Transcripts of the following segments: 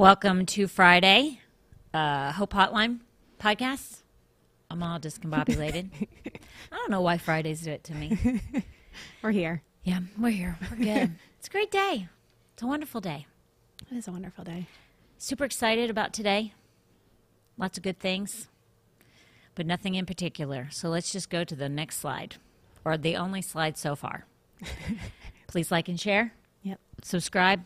Welcome to Friday, uh, Hope Hotline podcast. I'm all discombobulated. I don't know why Fridays do it to me. We're here. Yeah, we're here. We're good. it's a great day. It's a wonderful day. It is a wonderful day. Super excited about today. Lots of good things, but nothing in particular. So let's just go to the next slide, or the only slide so far. Please like and share, Yep. subscribe,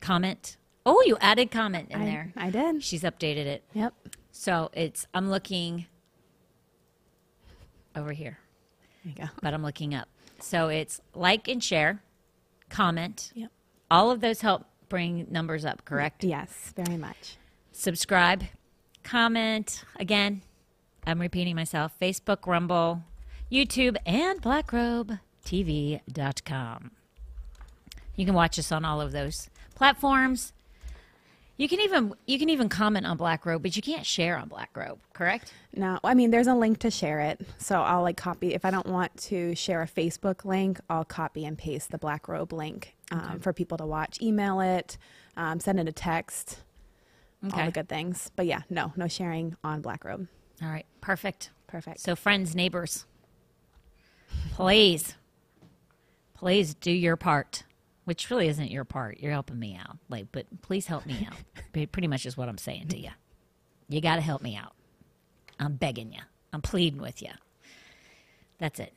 comment. Oh, you added comment in I, there. I did. She's updated it. Yep. So it's, I'm looking over here, There you go. but I'm looking up. So it's like and share, comment. Yep. All of those help bring numbers up, correct? Yes, very much. Subscribe, comment. Again, I'm repeating myself Facebook, Rumble, YouTube, and blackrobetv.com. You can watch us on all of those platforms. You can even you can even comment on Black Robe, but you can't share on Black Robe, correct? No, I mean, there's a link to share it. So I'll like copy, if I don't want to share a Facebook link, I'll copy and paste the Black Robe link um, for people to watch. Email it, um, send it a text, all the good things. But yeah, no, no sharing on Black Robe. All right, perfect. Perfect. So, friends, neighbors, please, please do your part, which really isn't your part. You're helping me out. Like, but please help me out. Pretty much is what I'm saying to you. You got to help me out. I'm begging you. I'm pleading with you. That's it.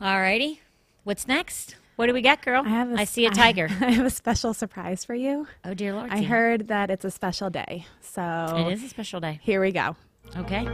All righty. What's next? What do we got, girl? I have a, I see a tiger. I have a special surprise for you. oh, dear Lord. I heard that it's a special day. So It is a special day. here we go. Okay.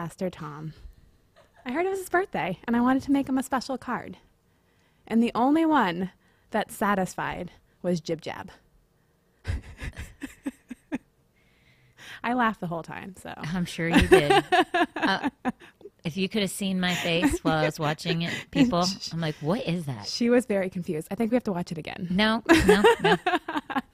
Pastor Tom. I heard it was his birthday, and I wanted to make him a special card. And the only one that satisfied was Jib Jab. I laughed the whole time, so. I'm sure you did. uh, if you could have seen my face while I was watching it, people, I'm like, what is that? She was very confused. I think we have to watch it again. No, no, no.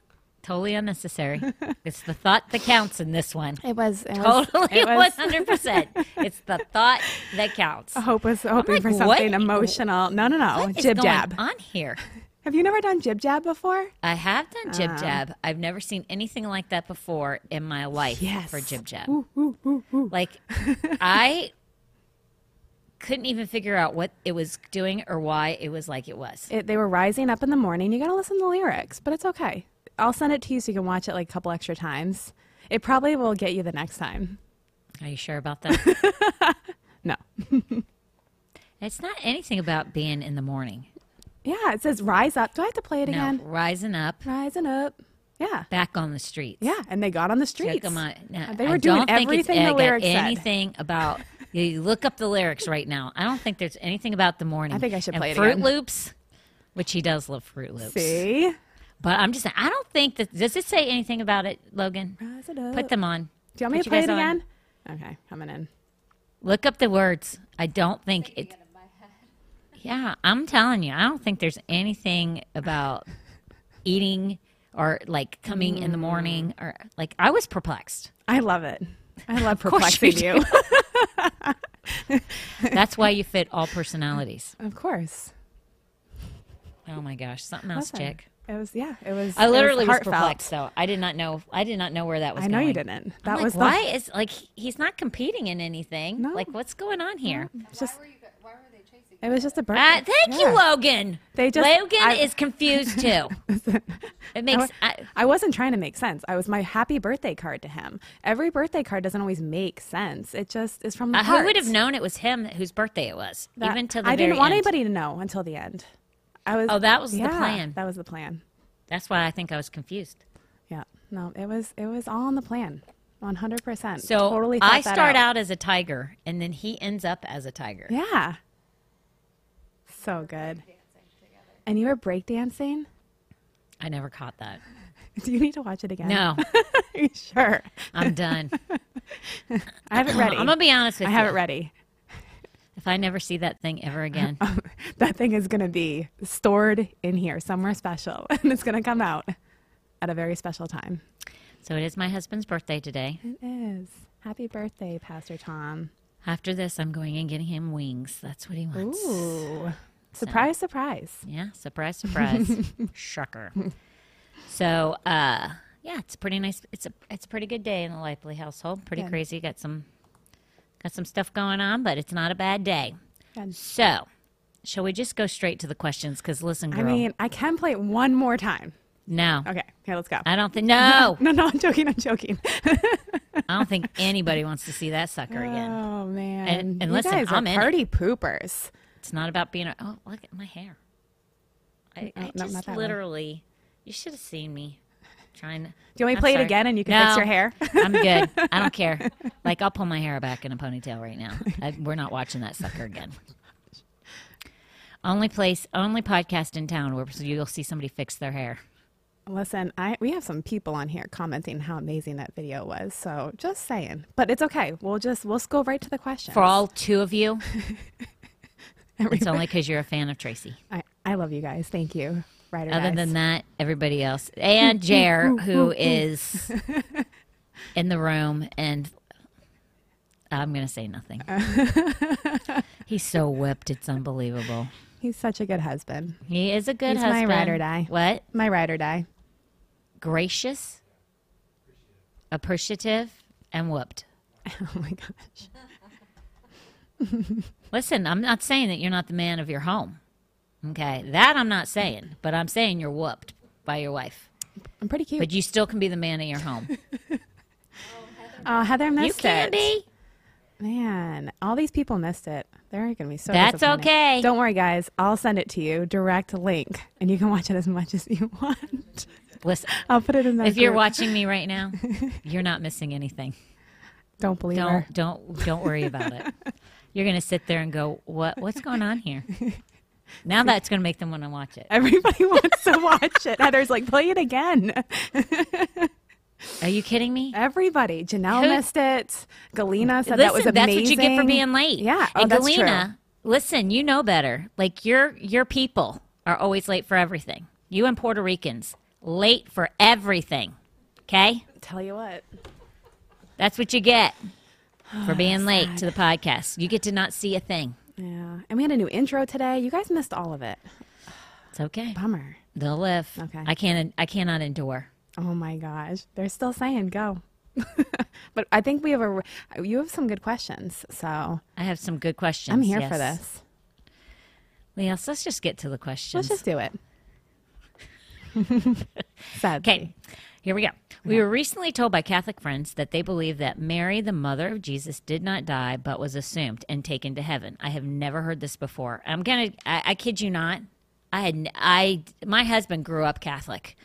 totally unnecessary. It's the thought that counts in this one. It was it Totally, it was 100%. It's the thought that counts. I hope was hoping like, for what- something emotional. No, no, no. What Jib jab. on here? Have you never done jib jab before? I have done jib Uh. jab. I've never seen anything like that before in my life Yes. for jib jab. Ooh, ooh, ooh. Like, I couldn't even figure out what it was doing or why it was like it was. It, they were rising up in the morning. You got to listen to the lyrics, but it's okay. I'll send it to you so you can watch it like a couple extra times. It probably will get you the next time. Are you sure about that? No. it's not anything about being in the morning. Yeah, it says rise up. Do I have to play it No, again? rising up, Rising up. Yeah. back on the streets. Yeah, and they got on the streets. Check 'em out. No, They were I doing don't think it's everything the lyrics said. anything about. You look up the lyrics right now. I don't think there's anything about the morning. I think I should and play it Fruit again. Loops, which he does love Fruit Loops. See? But I'm just saying, I don't think that. Does it say anything about it, Logan? Rise it up. Put them on. Do you want me Put to play it guys on. again? Okay, coming in. Look up the words. I don't think it. Yeah, I'm telling you, I don't think there's anything about eating or like coming in the morning mm. or like I was perplexed. I love it. I love course you perplexing you. That's why you fit all personalities. Of course. Oh my gosh, something else, Listen, chick. It was yeah. It was. I literally was, heartfelt. perplexed though. I did not know. I did not know where that was. I know you didn't. I'm That like, was the- why is like he's not competing in anything. No. Like what's going on here? It's just. why were you? Why were they chasing? It was just a birthday. Uh, thank you, Logan. They just- Logan I- is confused too. it I, makes. I, I wasn't trying to make sense. I was my happy birthday card to him. Every birthday card doesn't always make sense. It just is from the uh, heart. who would have known it was him whose birthday it was? That- even to the I very didn't want end. anybody to know until the end. I was. Oh, that was the plan. That was the plan. That's why I think I was confused. Yeah. No, it was. It was all in the plan. One hundred percent. So totally. I thought that start out as a tiger, and then he ends up as a tiger. Yeah. So good. And you were breakdancing? I never caught that. Do you need to watch it again? No, Are you sure? I'm done. I have it ready. I'm gonna be honest with I you. I have it ready. If I never see that thing ever again, That thing is going to be stored in here somewhere special, and it's going to come out at a very special time. so it is my husband's birthday today. It is. Happy birthday, Pastor Tom. After this, I'm going and getting him wings. That's what he wants. Ooh. Surprise, surprise. Yeah, surprise, surprise, shocker. So, uh, yeah, it's a pretty nice. It's a it's a pretty good day in the Lively household. Pretty Good. crazy. Got some got some stuff going on, but it's not a bad day. Good. So, shall we just go straight to the questions? Because listen, I mean, I can play it one more time. no, Okay, here, let's go. I don't think no, No, no, I'm joking. I'm joking. I don't think anybody wants to see that sucker again. Oh man! And- and you listen, guys I'm are in it. party poopers. It's not about being. A, oh, look at my hair. I, Oh, I no, not just literally. You should have seen me trying to. Do you want me to play it again and you can no, fix your hair? I'm good. I don't care. Like I'll pull my hair back in a ponytail right now. I, we're not watching that sucker again. Only place, only podcast in town where you'll see somebody fix their hair. Listen, I we have some people on here commenting how amazing that video was. So just saying, but it's okay. We'll just we'll just go right to the question. For all two of you, it's only because you're a fan of Tracy. I, I love you guys. Thank you, writer Other guys. than that, everybody else and Jer, who is in the room, and I'm going to say nothing. He's so whipped; it's unbelievable. he's such a good husband. He is a good husband. My ride or die. What? My ride or die. Gracious, appreciative, and whooped. Oh my gosh. Listen, I'm not saying that you're not the man of your home. Okay, that I'm not saying, but I'm saying you're whooped by your wife. I'm pretty cute. But you still can be the man in your home. oh, Heather you missed can it. be. Man, all these people missed it. They're going to be so. That's disappointed. okay. Don't worry, guys. I'll send it to you direct link, and you can watch it as much as you want. Listen, I'll put it in the. if you're group. watching me right now, you're not missing anything. don't believe her. Don't don't don't worry about it. You're gonna sit there and go, what What's going on here? Now that's gonna make them want to watch it. Everybody wants to watch it. Heather's like, play it again. Are you kidding me? Everybody. Janelle Who- missed it. Galena said Listen, that was amazing. that's what you get for being late. Yeah. Oh, and Galena, listen, you know better. Like your your people are always late for everything. You and Puerto Ricans late for everything. Okay. Tell you what. that's what you get for being late to the podcast. You get to not see a thing. Yeah. And we had a new intro today. You guys missed all of it. It's okay. Bummer. They'll live. Okay. I can't. I cannot endure. Oh my gosh. They're still saying go. but I think we have a you have some good questions. So I have some good questions. I'm here yes. for this. Yes, let's just get to the questions. Let's just do it. Sadly. Okay, here we go. We were recently told by Catholic friends that they believe that Mary, the mother of Jesus, did not die but was assumed and taken to heaven. I have never heard this before. I'm gonna. I, I kid you not. I had. I My husband grew up Catholic.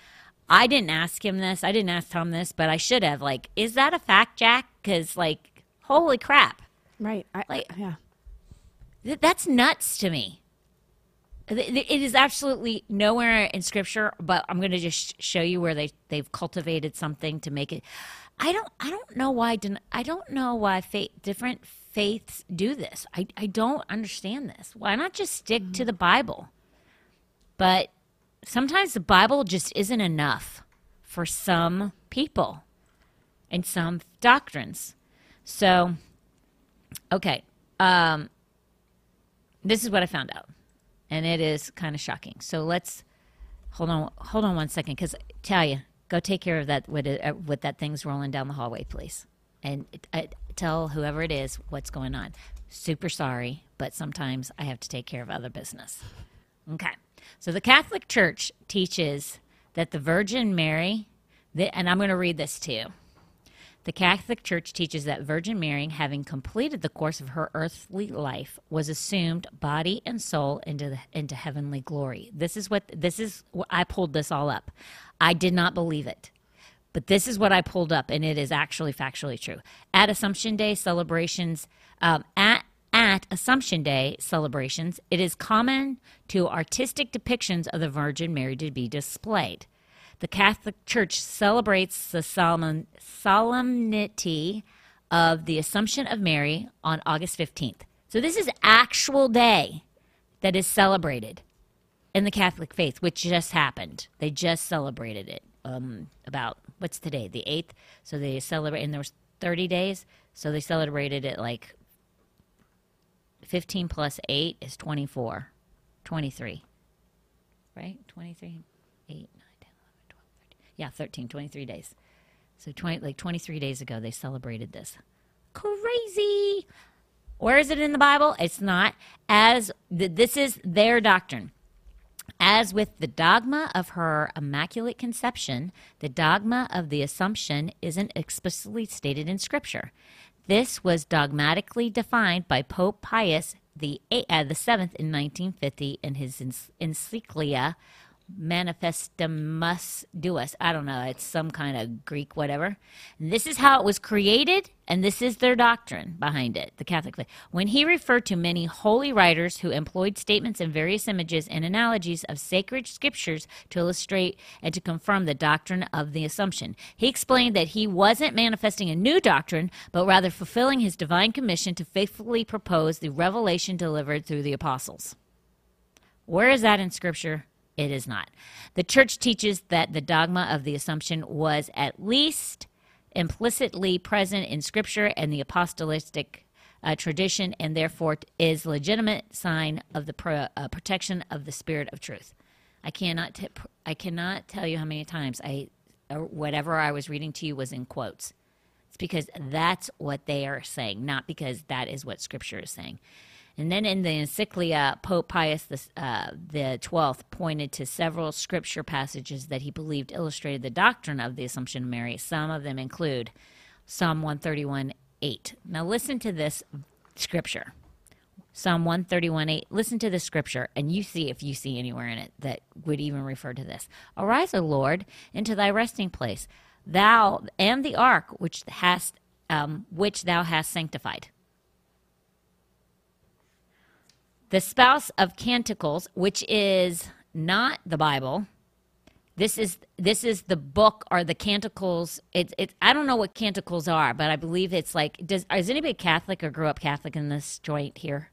I didn't ask him this. I didn't ask Tom this, but I should have. Like, is that a fact, Jack? Because, like, holy crap, Right. I, Like- yeah. Th- that's nuts to me. It is absolutely nowhere in scripture, but I'm going to just show you where they they've cultivated something to make it. I don't I don't know why I don't know why faith, different faiths do this. I I don't understand this. Why not just stick to the Bible? But sometimes the Bible just isn't enough for some people and some doctrines. So, okay. Um, this is what I found out, and it is kind of shocking. So let's hold on, hold on one second, because tell you, go take care of that with, uh, with that thing's rolling down the hallway, please, and uh, tell whoever it is what's going on. Super sorry, but sometimes I have to take care of other business. Okay, so the Catholic Church teaches that the Virgin Mary, the, and I'm going to read this to you. The Catholic Church teaches that Virgin Mary, having completed the course of her earthly life, was assumed body and soul into the, into heavenly glory. This is what this is. I pulled this all up. I did not believe it, but this is what I pulled up, and it is actually factually true. At Assumption Day celebrations, um, at at Assumption Day celebrations, it is common to artistic depictions of the Virgin Mary to be displayed. The Catholic Church celebrates the solemn, solemnity of the Assumption of Mary on August 15th. So this is actual day that is celebrated in the Catholic faith, which just happened. They just celebrated it um, about what's today, the eighth. So they celebrate, and there was 30 days. So they celebrated it like 15 plus 8 is 24, 23, right? 23, 8, 9, 10, 11, 12, 13. Yeah, 13, 23 days. So 20, like 23 days ago, they celebrated this. Crazy. Where is it in the Bible? It's not. As th- this is their doctrine. As with the dogma of her immaculate conception, the dogma of the Assumption isn't explicitly stated in Scripture. This was dogmatically defined by Pope Pius the uh, the seventh in 1950 in his ens- encyclica Manifestus Deus. I don't know. It's some kind of Greek whatever. And this is how it was created, and this is their doctrine behind it, the Catholic faith. When he referred to many holy writers who employed statements and various images and analogies of sacred scriptures to illustrate and to confirm the doctrine of the Assumption, he explained that he wasn't manifesting a new doctrine, but rather fulfilling his divine commission to faithfully propose the revelation delivered through the apostles. Where is that in Scripture? It is not. The church teaches that the dogma of the Assumption was at least implicitly present in Scripture and the apostolic uh, tradition, and therefore is legitimate sign of the pro, uh, protection of the Spirit of truth. I cannot. T- I cannot tell you how many times I, or whatever I was reading to you was in quotes. It's because that's what they are saying, not because that is what Scripture is saying. And then in the encyclica, Pope Pius the, uh, the 12th pointed to several scripture passages that he believed illustrated the doctrine of the Assumption of Mary. Some of them include Psalm 131 8. Now listen to this scripture. Psalm 131 8. Listen to this scripture, and you see if you see anywhere in it that would even refer to this. Arise, O Lord, into thy resting place, thou and the ark which hast um, which thou hast sanctified. The spouse of Canticles, which is not the Bible. This is this is the book or the Canticles. It's it. I don't know what Canticles are, but I believe it's like. Does is anybody Catholic or grew up Catholic in this joint here?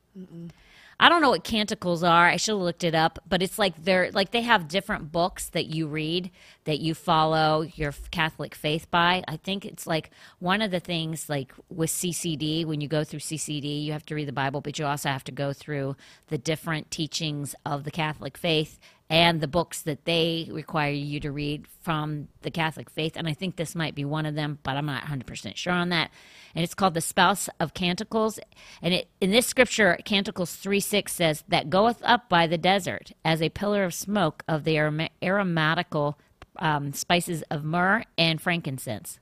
I don't know what canticles are. I should have looked it up, but it's like they're like they have different books that you read that you follow your Catholic faith by. I think it's like one of the things like with CCD when you go through CCD, you have to read the Bible, but you also have to go through the different teachings of the Catholic faith and the books that they require you to read from the Catholic faith. And I think this might be one of them, but I'm not 100% sure on that. And it's called the Spouse of Canticles. And it, in this scripture, Canticles 3 6 says, That goeth up by the desert as a pillar of smoke of the aroma- aromatical um, spices of myrrh and frankincense.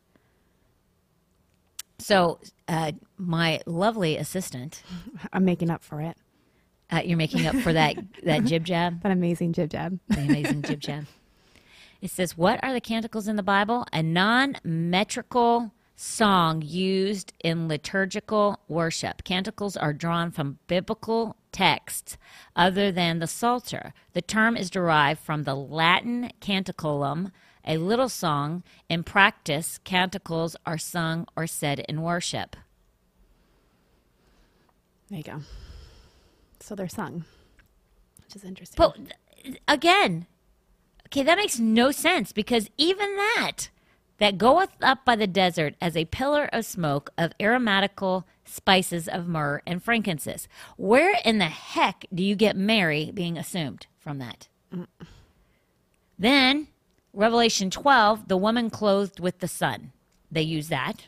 So, uh, my lovely assistant, I'm making up for it. Uh, you're making up for that, that jib jab. That amazing jib jab. the amazing jib jab. It says, What are the canticles in the Bible? A non metrical song used in liturgical worship. Canticles are drawn from biblical texts other than the Psalter. The term is derived from the Latin canticulum, a little song. In practice, canticles are sung or said in worship. There you go. So they're sung, which is interesting. But again, okay, that makes no sense because even that, that goeth up by the desert as a pillar of smoke of aromatical spices of myrrh and frankincense. Where in the heck do you get Mary being assumed from that? Then, Revelation 12, the woman clothed with the sun. They use that.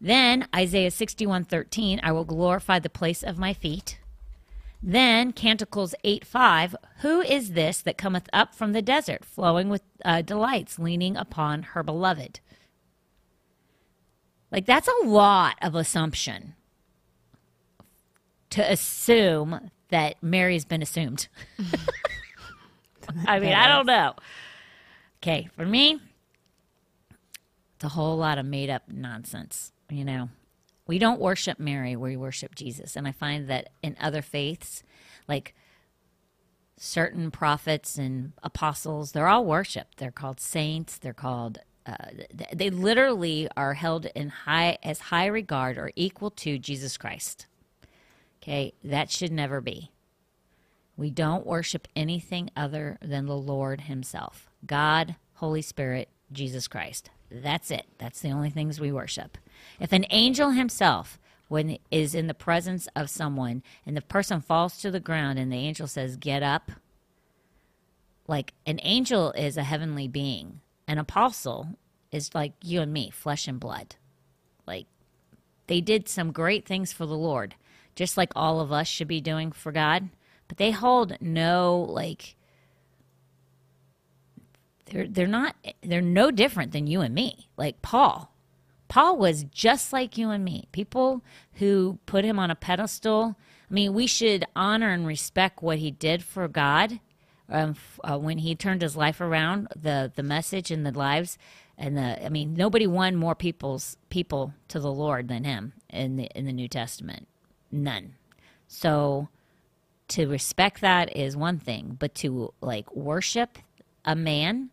Then, Isaiah 61 13, I will glorify the place of my feet. Then, Canticles 8 5, who is this that cometh up from the desert, flowing with uh, delights, leaning upon her beloved? Like, that's a lot of assumption to assume that Mary's been assumed. I mean, I don't know. Okay, for me, it's a whole lot of made up nonsense, you know. We don't worship Mary, we worship Jesus. And I find that in other faiths, like certain prophets and apostles, they're all worshiped. They're called saints, they're called uh, they literally are held in high as high regard or equal to Jesus Christ. Okay, that should never be. We don't worship anything other than the Lord Himself God, Holy Spirit, Jesus Christ. That's it. That's the only things we worship. If an angel himself when is in the presence of someone and the person falls to the ground and the angel says get up like an angel is a heavenly being. An apostle is like you and me flesh and blood. Like they did some great things for the lord just like all of us should be doing for god. But they hold no like they're they're not they're no different than you and me. Like paul paul was just like you and me. People who put him on a pedestal. I mean we should honor and respect what he did for god um, uh, when he turned his life around the the message and the lives. And the i mean nobody won more people's people to the lord than him in the in the new testament. None. So to respect that is one thing but to like worship a man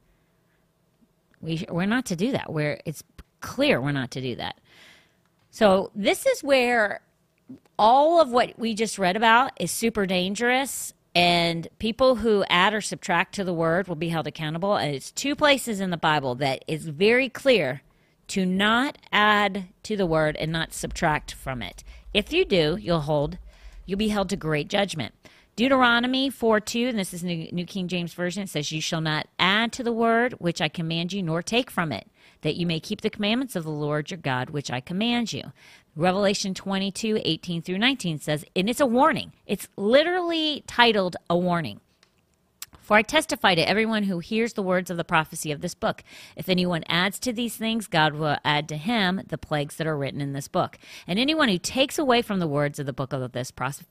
we we're not to do that. Where it's clear we're not to do that. So this is where all of what we just read about is super dangerous and people who add or subtract to the word will be held accountable. And it's two places in the bible that is very clear to not add to the word and not subtract from it. If you do you'll hold you'll be held to great judgment Deuteronomy 4 2, and this is New, New King James Version, it says, You shall not add to the word which I command you, nor take from it, that you may keep the commandments of the Lord your God, which I command you. Revelation 22 18 through 19 says, and it's a warning. It's literally titled a warning. For I testify to everyone who hears the words of the prophecy of this book. If anyone adds to these things, God will add to him the plagues that are written in this book. And anyone who takes away from the words of the book of this prophecy,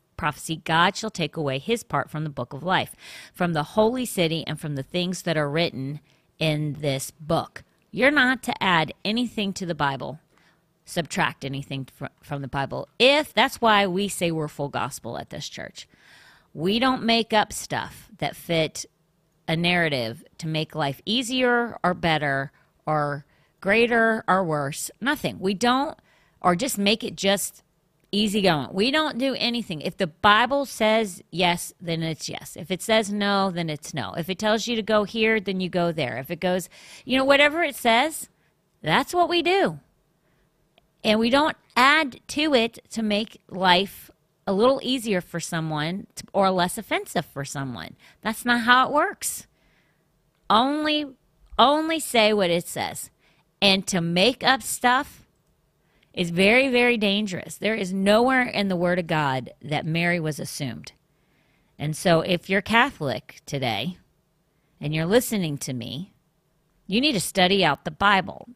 God shall take away his part from the book of life, from the holy city, and from the things that are written in this book. You're not to add anything to the Bible, subtract anything from the Bible. If that's why we say we're full gospel at this church. We don't make up stuff that fit a narrative to make life easier or better or greater or worse. Nothing. We don't, or just make it just easy going. We don't do anything. If the Bible says yes, then it's yes. If it says no, then it's no. If it tells you to go here, then you go there. If it goes, you know, whatever it says, that's what we do. And we don't add to it to make life a little easier for someone or less offensive for someone. That's not how it works. Only only say what it says. And to make up stuff is very very dangerous. There is nowhere in the word of God that Mary was assumed. And so if you're Catholic today and you're listening to me, you need to study out the Bible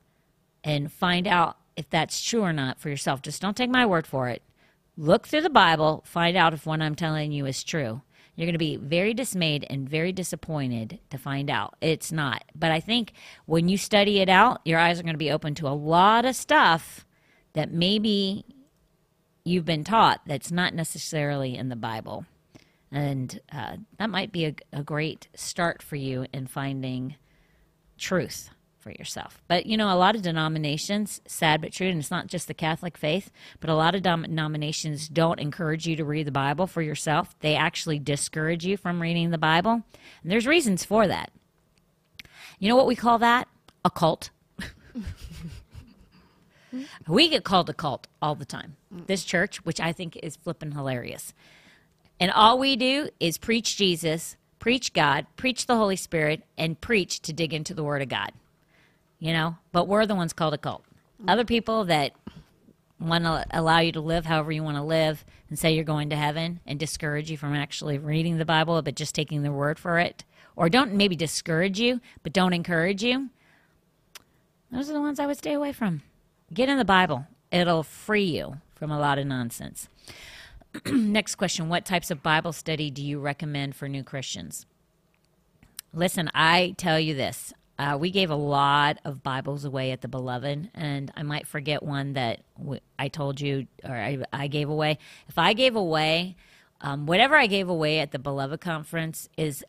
and find out if that's true or not for yourself. Just don't take my word for it Look through the Bible, find out if what I'm telling you is true. You're going to be very dismayed and very disappointed to find out it's not. But I think when you study it out, your eyes are going to be open to a lot of stuff that maybe you've been taught that's not necessarily in the Bible. And uh, that might be a, a great start for you in finding truth for yourself. But you know, a lot of denominations, sad but true, and it's not just the Catholic faith, but a lot of denominations don't encourage you to read the Bible for yourself. They actually discourage you from reading the Bible. And there's reasons for that. You know what we call that? A cult. Mm-hmm. We get called a cult all the time. Mm-hmm. This church, which I think is flipping hilarious. And all we do is preach Jesus, preach God, preach the Holy Spirit, and preach to dig into the Word of God. You know, but we're the ones called a cult. Mm-hmm. Other people that want to allow you to live however you want to live and say you're going to heaven and discourage you from actually reading the Bible, but just taking the word for it, or don't maybe discourage you, but don't encourage you. Those are the ones I would stay away from. Get in the Bible, it'll free you from a lot of nonsense. Next question What types of Bible study do you recommend for new Christians? Listen, I tell you this. Uh, we gave a lot of Bibles away at the Beloved, and I might forget one that w- I told you or I, I gave away. If I gave away, um, whatever I gave away at the Beloved Conference is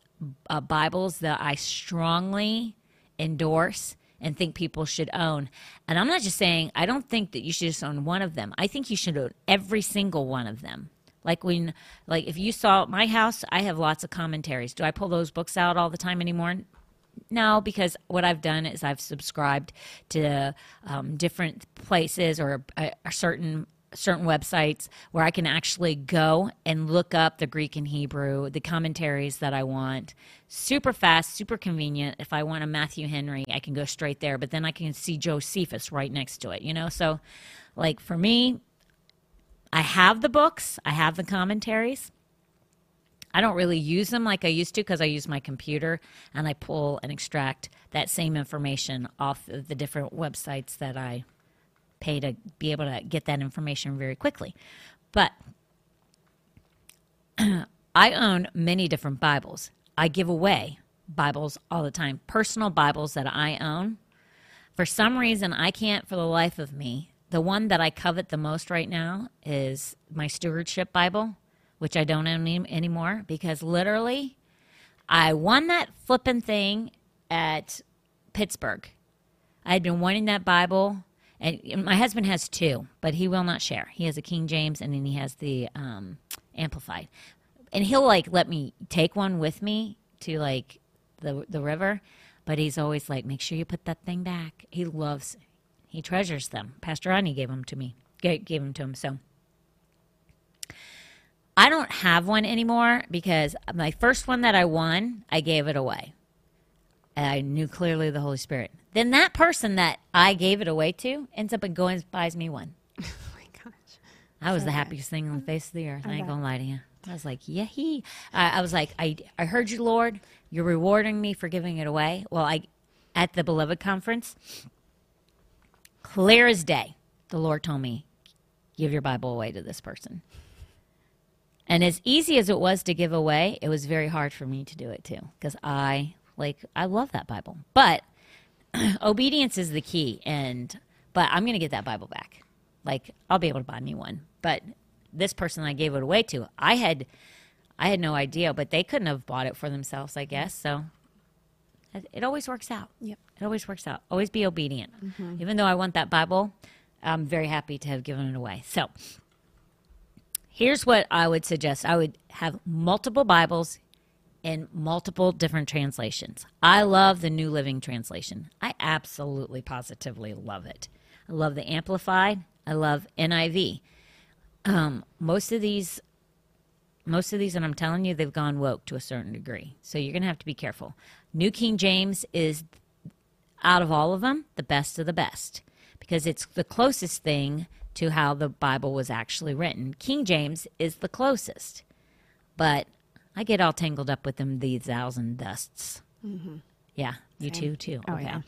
uh, Bibles that I strongly endorse and think people should own. And I'm not just saying, I don't think that you should just own one of them. I think you should own every single one of them. Like when, like if you saw my house, I have lots of commentaries. Do I pull those books out all the time anymore? No, because what I've done is I've subscribed to um, different places or a, a certain certain websites where I can actually go and look up the Greek and Hebrew, the commentaries that I want. Super fast, super convenient. If I want a Matthew Henry, I can go straight there, but then I can see Josephus right next to it, you know? So, like for me, I have the books, I have the commentaries. I don't really use them like I used to because I use my computer and I pull and extract that same information off of the different websites that I pay to be able to get that information very quickly. But I own many different Bibles. I give away Bibles all the time, personal Bibles that I own. For some reason, I can't for the life of me. The one that I covet the most right now is my stewardship Bible, which I don't own any- anymore because literally I won that flippin' thing at Pittsburgh. I had been wanting that Bible, and my husband has two, but he will not share. He has a King James, and then he has the um, Amplified, and he'll like let me take one with me to like the the river, but he's always like, make sure you put that thing back. He loves, he treasures them. Pastor Rodney gave them to me, gave, gave them to him. So I don't have one anymore because my first one that I won, I gave it away. And I knew clearly the Holy Spirit. Then that person that I gave it away to ends up and goes and buys me one. Oh my gosh. I was So the happiest thing on the face of the earth. I ain't gonna lie to you. I was like, yay! I, I was like, I, I heard you, Lord. You're rewarding me for giving it away. Well, I, at the Beloved Conference, clear as day, the Lord told me, give your Bible away to this person. And as easy as it was to give away, it was very hard for me to do it too, because I like I love that Bible. But obedience is the key, and but I'm gonna get that Bible back. Like I'll be able to buy me one. But this person I gave it away to, I had I had no idea, but they couldn't have bought it for themselves, I guess. So it, always works out. Yep. It always works out. Always be obedient. Mm-hmm. Even though I want that Bible, I'm very happy to have given it away. So here's what I would suggest I would have multiple Bibles in multiple different translations. I love the New Living Translation. I absolutely positively love it. I love the Amplified. I love NIV. Um, most of these most of these and I'm telling you they've gone woke to a certain degree. So you're going to have to be careful. New King James is out of all of them the best of the best because it's the closest thing to how the Bible was actually written. King James is the closest. But I get all tangled up with them these thous and dusts. Yeah, you too, too. Oh, okay. yeah.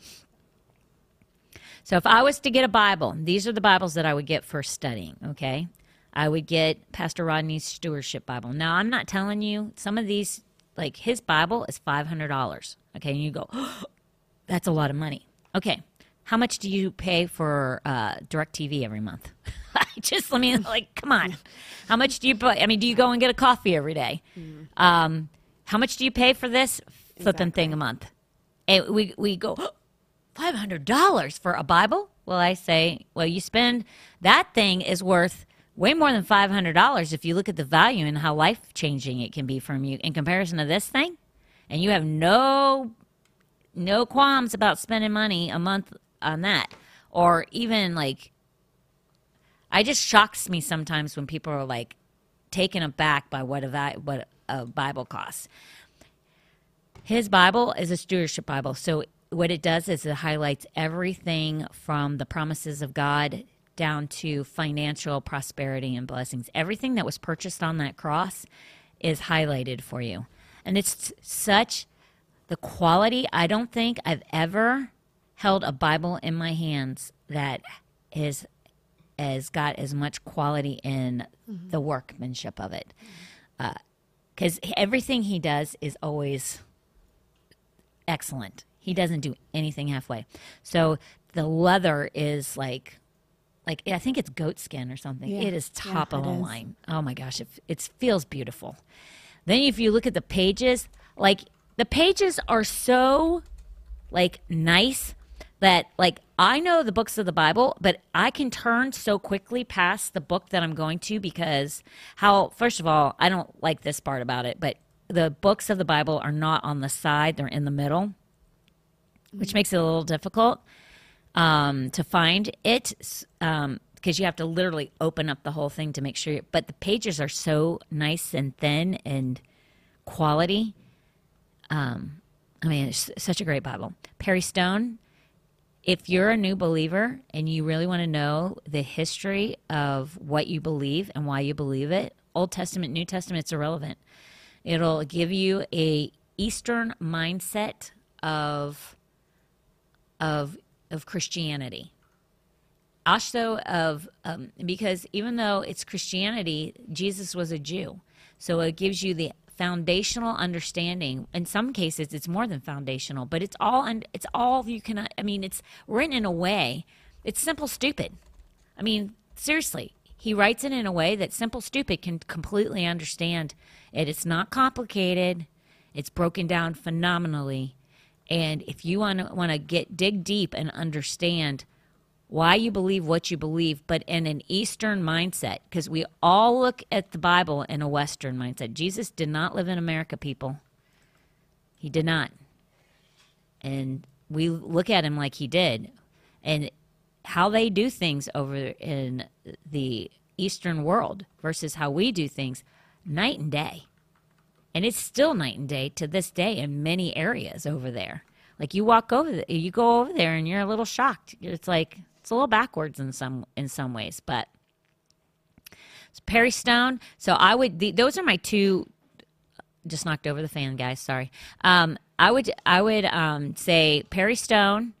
So if I was to get a Bible, these are the Bibles that I would get for studying, okay? I would get Pastor Rodney's Stewardship Bible. Now, I'm not telling you, some of these, like his Bible is $500, okay? And you go, that's a lot of money. Okay, how much do you pay for uh, DirecTV every month? Just, let me like, come on. How much do you pay? I mean, do you go and get a coffee every day? Um, how much do you pay for this flipping thing a month? And we, we go, $500 for a Bible? Well, I say, well, you spend, that thing is worth way more than $500 if you look at the value and how life changing it can be from you in comparison to this thing. And you have no, no qualms about spending money a month on that. Or even like I just shocks me sometimes when people are like taken aback by what a what a Bible costs. His Bible is a stewardship Bible, so what it does is it highlights everything from the promises of God down to financial prosperity and blessings. Everything that was purchased on that cross is highlighted for you. And it's such the quality. I don't think I've ever held a Bible in my hands that is has got as much quality in mm-hmm. the workmanship of it. Uh, because everything he does is always excellent. He doesn't do anything halfway. So the leather is like, like I think it's goat skin or something. Yeah. It is Yeah, top of the is. line. Oh my gosh, it, it feels beautiful. Then if you look at the pages, like the pages are so like nice that like I know the books of the Bible, but I can turn so quickly past the book that I'm going to because how first of all, I don't like this part about it, but the books of the Bible are not on the side, they're in the middle, which makes it a little difficult um, to find it um, because you have to literally open up the whole thing to make sure. But the pages are so nice and thin and quality. Um, I mean, it's such a great Bible. Perry Stone. If you're a new believer and you really want to know the history of what you believe and why you believe it, Old Testament, New Testament, it's irrelevant. It'll give you a Eastern mindset of of of Christianity. Also of um, because even though it's Christianity, Jesus was a Jew, so it gives you the foundational understanding. In some cases, it's more than foundational, but it's all un- it's all you can. I mean, it's written in a way. It's simple, stupid. I mean, seriously, he writes it in a way that simple, stupid can completely understand it. It's not complicated. It's broken down phenomenally. And if you want to want to get dig deep and understand why you believe what you believe, but in an Eastern mindset, because we all look at the Bible in a Western mindset. Jesus did not live in America, people. He did not. And we look at him like he did. And how they do things over in the Eastern world versus how we do things, night and day. And it's still night and day to this day in many areas over there. Like you walk over, the, you go over there, and you're a little shocked. It's like it's a little backwards in some in some ways, but Perry Stone. So I would. The, those are my two. Just knocked over the fan, guys. Sorry. Um, I would. I would um, say Perry Stone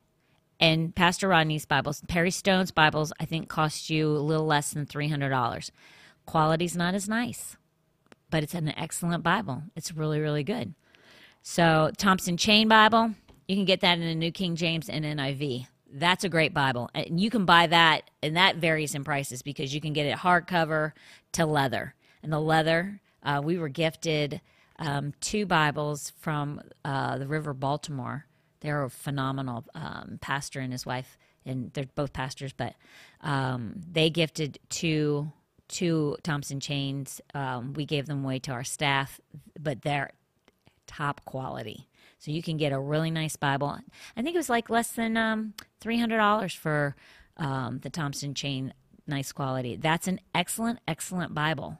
and Pastor Rodney's Bibles. Perry Stone's Bibles, I think, cost you a little less than three hundred dollars. Quality's not as nice, but it's an excellent Bible. It's really, really good. So Thompson Chain Bible, you can get that in the New King James and NIV. That's a great Bible, and you can buy that, and that varies in prices because you can get it hardcover to leather. And the leather, uh, we were gifted um, two Bibles from uh, the River Baltimore. They're a phenomenal um, pastor and his wife, and they're both pastors, but um, they gifted two two Thompson chains. Um, we gave them away to our staff, but they're top quality. So you can get a really nice Bible. I think it was like less than um, three hundred dollars for um, the Thompson chain, nice quality. That's an excellent, excellent Bible.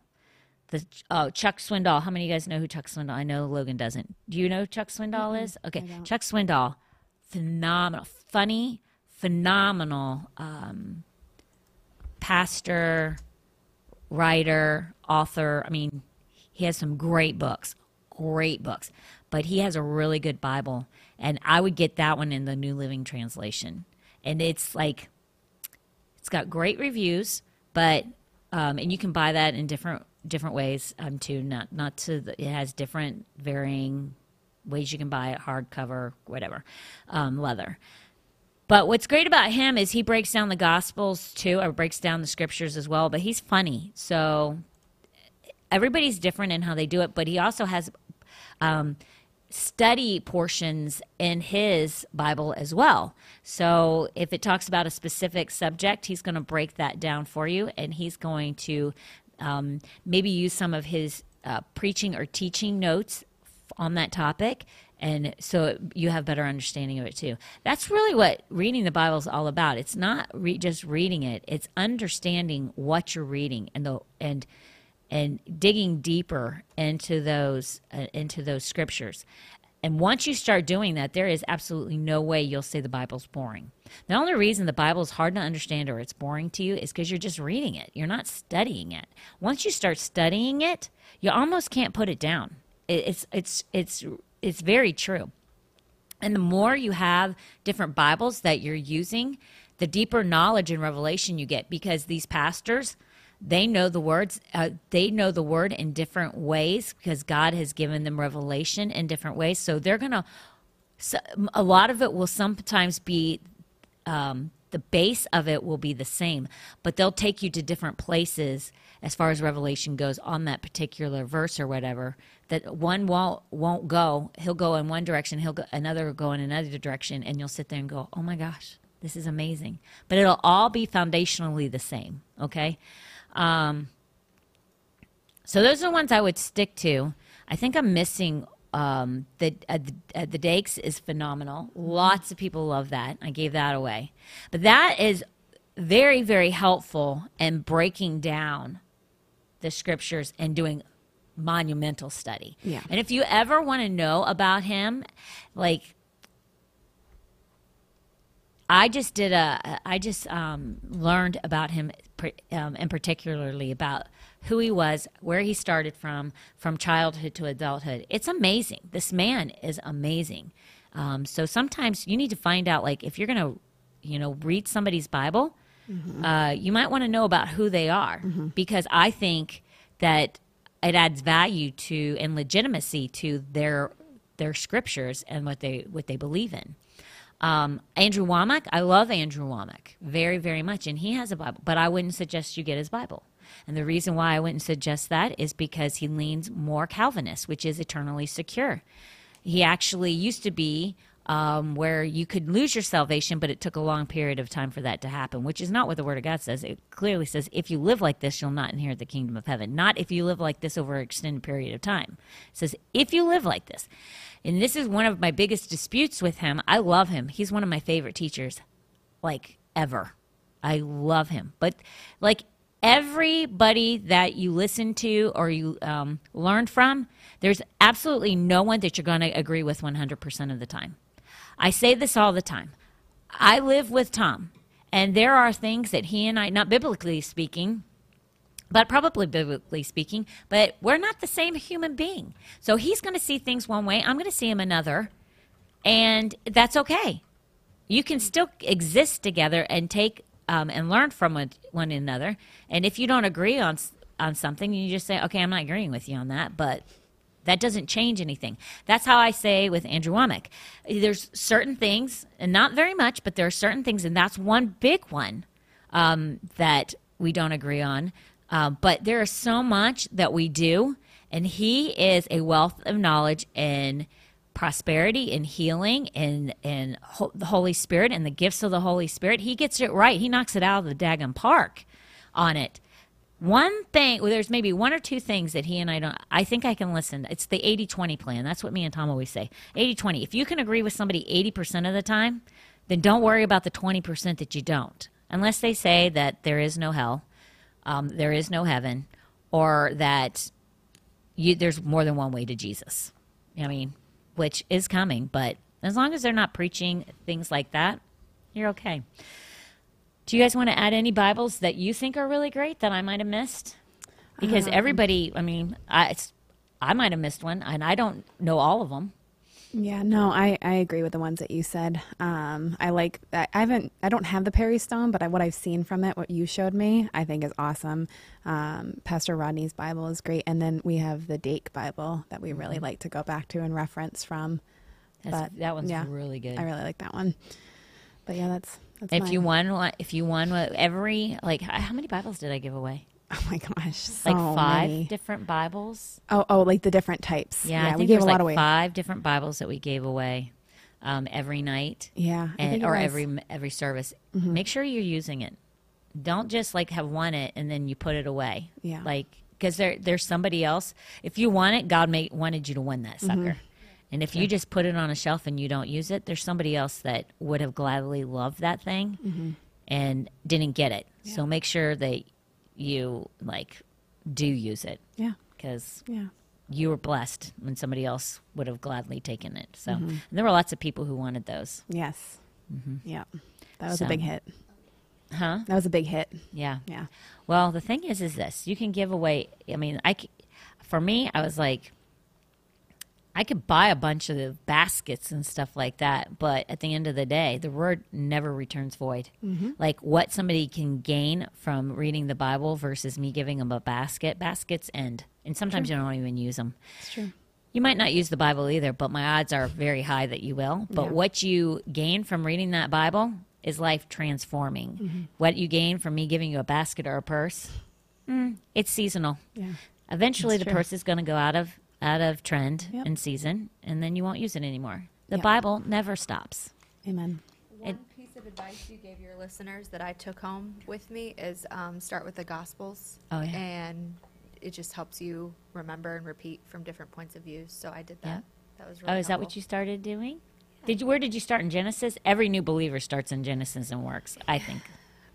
The oh Chuck Swindoll. How many of you guys know who Chuck Swindoll? I know Logan doesn't. Do you know who Chuck Swindoll is? Okay, Chuck Swindoll, phenomenal, funny, phenomenal um, pastor, writer, author. I mean, he has some great books, great books. But he has a really good Bible, and I would get that one in the New Living Translation. And it's like, it's got great reviews, but um, and you can buy that in different different ways um, too. Not not to the, it has different varying ways you can buy it, hardcover, whatever, um, leather. But what's great about him is he breaks down the Gospels too, or breaks down the scriptures as well. But he's funny, so everybody's different in how they do it. But he also has um, study portions in his Bible as well. So if it talks about a specific subject, he's going to break that down for you, and he's going to um, maybe use some of his uh, preaching or teaching notes on that topic and so you have better understanding of it too. That's really what reading the Bible is all about. It's not re- just reading it; it's understanding what you're reading and the and and digging deeper into those uh, into those scriptures. And once you start doing that, there is absolutely no way you'll say the Bible's boring. The only reason the Bible is hard to understand or it's boring to you is because you're just reading it. You're not studying it. Once you start studying it, you almost can't put it down. It's it's it's it's very true. And the more you have different Bibles that you're using, the deeper knowledge and revelation you get because these pastors, they know the words, uh, they know the word in different ways because God has given them revelation in different ways. So they're to, so, a lot of it will sometimes be um, the base of it will be the same, but they'll take you to different places as far as revelation goes on that particular verse or whatever. That one won't won't go. He'll go in one direction. He'll go another will go in another direction, and you'll sit there and go, "Oh my gosh, this is amazing!" But it'll all be foundationally the same. Okay. Um, so those are the ones I would stick to. I think I'm missing um, the uh, the, uh, the Dake's is phenomenal. Lots of people love that. I gave that away, but that is very very helpful in breaking down the scriptures and doing monumental study. Yeah. And if you ever want to know about him, like I just did a, I just um, learned about him, um, and particularly about who he was, where he started from, from childhood to adulthood. It's amazing. This man is amazing. Um, so sometimes you need to find out, like, if you're going to, you know, read somebody's Bible, uh, you might want to know about who they are because I think that it adds value to and legitimacy to their their scriptures and what they what they believe in. Um, Andrew Wommack, I love Andrew Wommack very, very much, and he has a Bible, but I wouldn't suggest you get his Bible. And the reason why I wouldn't suggest that is because he leans more Calvinist, which is eternally secure. He actually used to be um, where you could lose your salvation, but it took a long period of time for that to happen, which is not what the Word of God says. It clearly says, if you live like this, you'll not inherit the kingdom of heaven. Not if you live like this over an extended period of time. It says, if you live like this. And this is one of my biggest disputes with him. I love him. He's one of my favorite teachers, like ever. I love him. But like everybody that you listen to or you um, learn from, there's absolutely no one that you're going to agree with 100% of the time. I say this all the time. I live with Tom, and there are things that he and I, not biblically speaking, but probably biblically speaking, but we're not the same human being. So he's going to see things one way, I'm going to see him another, and that's okay. You can still exist together and take um, and learn from one, another. And if you don't agree on on something, you just say, "Okay, I'm not agreeing with you on that," but that doesn't change anything. That's how I say with Andrew Wommack. There's certain things, and not very much, but there are certain things, and that's one big one um, that we don't agree on. Uh, but there is so much that we do, and he is a wealth of knowledge in prosperity and healing and and ho- the Holy Spirit and the gifts of the Holy Spirit. He gets it right. He knocks it out of the daggum park on it. One thing, well, there's maybe one or two things that he and I don't, I think I can listen. It's the 80 20 plan. That's what me and Tom always say 80 20. If you can agree with somebody 80% of the time, then don't worry about the 20% that you don't. Unless they say that there is no hell, um, there is no heaven, or that you, there's more than one way to Jesus. I mean, which is coming, but as long as they're not preaching things like that, you're okay. Do you guys want to add any Bibles that you think are really great that I might have missed? Because everybody, I mean, I, I might have missed one, and I don't know all of them. Yeah, no, I, I agree with the ones that you said. Um, I like I, I haven't I don't have the Perry Stone, but I, what I've seen from it, what you showed me, I think is awesome. Um, Pastor Rodney's Bible is great, and then we have the Dake Bible that we really like to go back to and reference from. That's, But, that one's yeah, really good. I really like that one. But yeah, that's that's if mine. you won, if you won every like, how many Bibles did I give away? oh my gosh, so Like five many. different Bibles. Oh, oh, like the different types. Yeah, I we think gave there's a lot like away. five different Bibles that we gave away um, every night. Yeah, and or was. Mm-hmm. every every service. Make sure you're using it. Don't just like have won it and then you put it away. Yeah. Like because there there's somebody else. If you want it, God may, wanted you to win that Mm-hmm. sucker. And if you just put it on a shelf and you don't use it, there's somebody else that would have gladly loved that thing Mm-hmm. and didn't get it. So make sure that you like do use it Yeah. because Yeah. you were blessed when somebody else would have gladly taken it. So Mm-hmm. there were lots of people who wanted those. Yes. Yeah. That was So- a big hit. Huh? That was a big hit. Yeah. Yeah. Well, the thing is, is this you can give away. I mean, I, for me, I was like, I could buy a bunch of baskets and stuff like that, but at the end of the day, the word never returns void. Like what somebody can gain from reading the Bible versus me giving them a basket, baskets end, and sometimes you don't even use them. It's true. You might not use the Bible either, but my odds are very high that you will. But Yeah. what you gain from reading that Bible is life transforming. Mm-hmm. What you gain from me giving you a basket or a purse, mm, it's seasonal. Yeah. Eventually, That's the true. purse is going to go out of out of trend Yep. and season, and then you won't use it anymore. The Yep. Bible never stops. Amen. One piece of advice you gave your listeners that I took home with me is um, start with the Gospels. Oh, yeah. And it just helps you remember and repeat from different points of view. So I did that. Yeah. That was really oh, is that what you started doing? Did you? Where did you start in Genesis? Every new believer starts in Genesis and works. I think.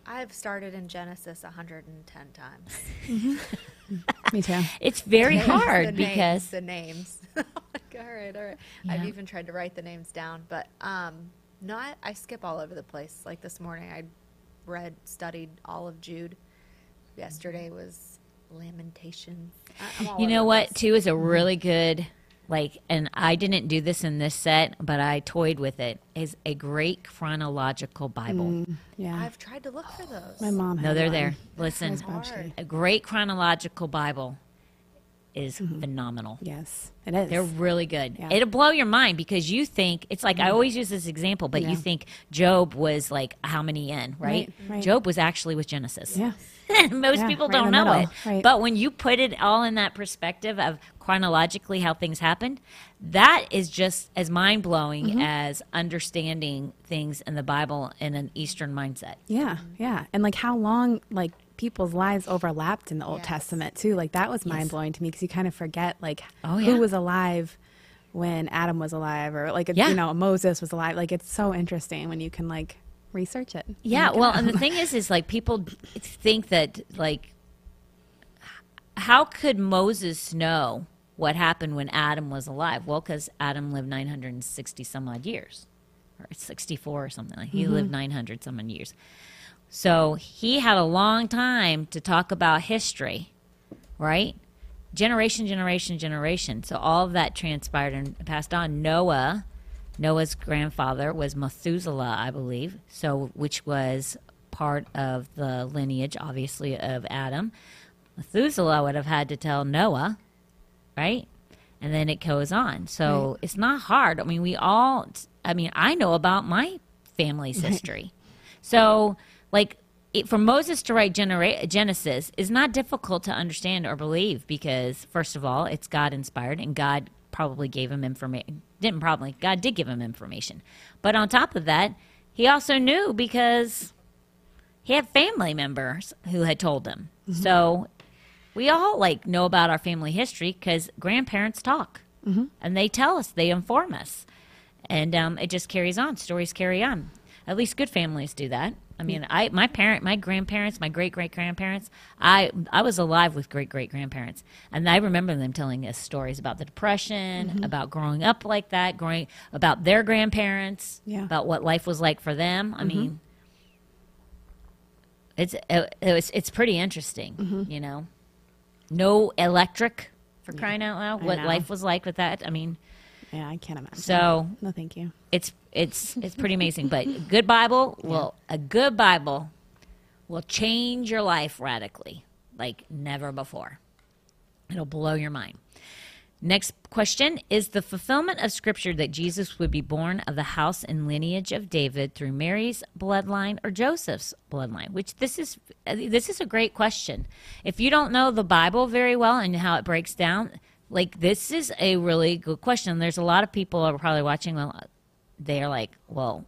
I've started in Genesis 110 times. Me too. It's very Names, hard the because names, the names. I'm like, all right, all right. I've even tried to write the names down, but um, not. I skip all over the place. Like this morning, I read, studied all of Jude. Yesterday was Lamentations. I- You know what, too, is a really good, like, and I didn't do this in this set, but I toyed with it, is a great chronological Bible. Mm, yeah. I've tried to look for those. My mom. No, they're one. there. Listen, Nice bunch hard. there. a great chronological Bible is mm-hmm. phenomenal. Yes, it is. They're really good. Yeah. It'll blow your mind because you think it's like I mm-hmm. always use this example, but Yeah. you think Job was like how many in, right? Right, right. Job was actually with Genesis. yeah. Most Yeah, people right don't know middle, it. right. But when you put it all in that perspective of chronologically how things happened, that is just as mind blowing Mm-hmm. as understanding things in the Bible in an Eastern mindset. Yeah, yeah, and like how long like people's lives overlapped in the Old Yes. Testament too. Like that was mind blowing to me because you kind of forget like Oh, who was alive when Adam was alive, or like Yeah. you know Moses was alive. Like it's so interesting when you can like research it. Yeah, Look well, and the thing is, is like people think that like, how could Moses know what happened when Adam was alive? Well, because Adam lived nine hundred and sixty some odd years, or sixty four or something. Like he mm-hmm. lived nine hundred some odd years. So he had a long time to talk about history, right? Generation, generation, generation. So all of that transpired and passed on. Noah, Noah's grandfather was Methuselah, I believe. So which was part of the lineage, obviously, of Adam. Methuselah would have had to tell Noah, right? And then it goes on. So it's not hard. I mean, we all, I mean, I know about my family's history. So, like, it, for Moses to write genera- Genesis is not difficult to understand or believe because, first of all, it's God inspired and God probably gave him information. Didn't probably, God did give him information. But on top of that, he also knew because he had family members who had told him. Mm-hmm. So we all like know about our family history because grandparents talk mm-hmm. and they tell us, they inform us, and um, it just carries on. Stories carry on. At least good families do that. I mean, I my parent, my grandparents, my great great grandparents. I I was alive with great great grandparents, and I remember them telling us stories about the depression, mm-hmm. about growing up like that, growing about their grandparents, Yeah. about what life was like for them. I mm-hmm. mean, it's it, it's it's pretty interesting, you know. No electric for crying out loud. What life was like with that. I mean, yeah, I can't imagine. so no, thank you. it's it's it's pretty amazing. But a good Bible will a good Bible will change your life radically, like never before. It'll blow your mind. Next question is the fulfillment of scripture that Jesus would be born of the house and lineage of David through Mary's bloodline or Joseph's bloodline. Which this is this is a great question. If you don't know the Bible very well and how it breaks down, like this is a really good question. There's a lot of people are probably watching. Well, they're like, well,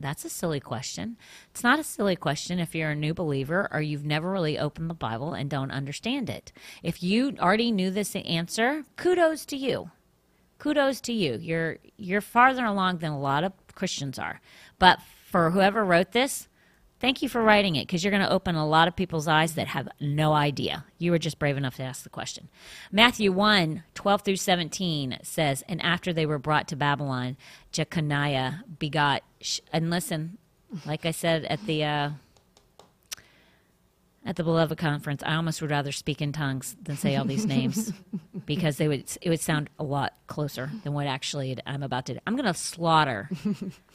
that's a silly question. It's not a silly question if you're a new believer or you've never really opened the Bible and don't understand it. If you already knew this answer, kudos to you. kudos to you. You're you're farther along than a lot of Christians are. But for whoever wrote this, thank you for writing it because you're going to open a lot of people's eyes that have no idea. You were just brave enough to ask the question. Matthew 1 12 through 17 says, And after they were brought to Babylon, Jeconiah begot, sh- and listen, like I said at the. Uh, at the beloved conference, I almost would rather speak in tongues than say all these names because they would it would sound a lot closer than what actually I'm about to. do. I'm going to slaughter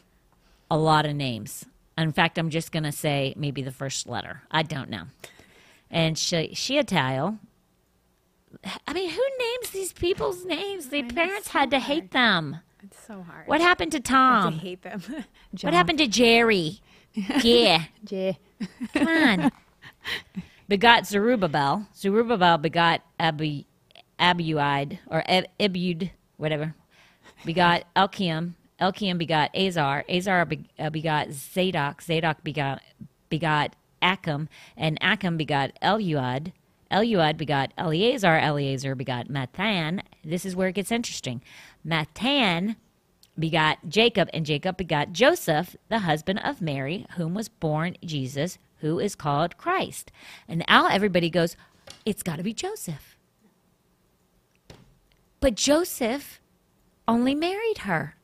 a lot of names. In fact, I'm just going to say maybe the first letter. I don't know. And she, Shealtiel. I mean, who names these people's names? The parents so had to hard. hate them. It's so hard. What happened to I Tom? hate them. What happened to Jerry? Yeah. Jay. Come on. begot Zerubbabel. Zerubbabel begot Abi, Abiud or Eb- Ebud, whatever. Begot Elkiam. Elkiam begot Azar. Azar uh, begot Zadok. Zadok begot begot Achim, and Achim begot Eluad. Eluad begot Eleazar. Eleazar begot Mathan. This is where it gets interesting. Mathan begot Jacob, and Jacob begot Joseph, the husband of Mary, whom was born Jesus, who is called Christ. And now everybody goes, it's got to be Joseph. But Joseph only married her.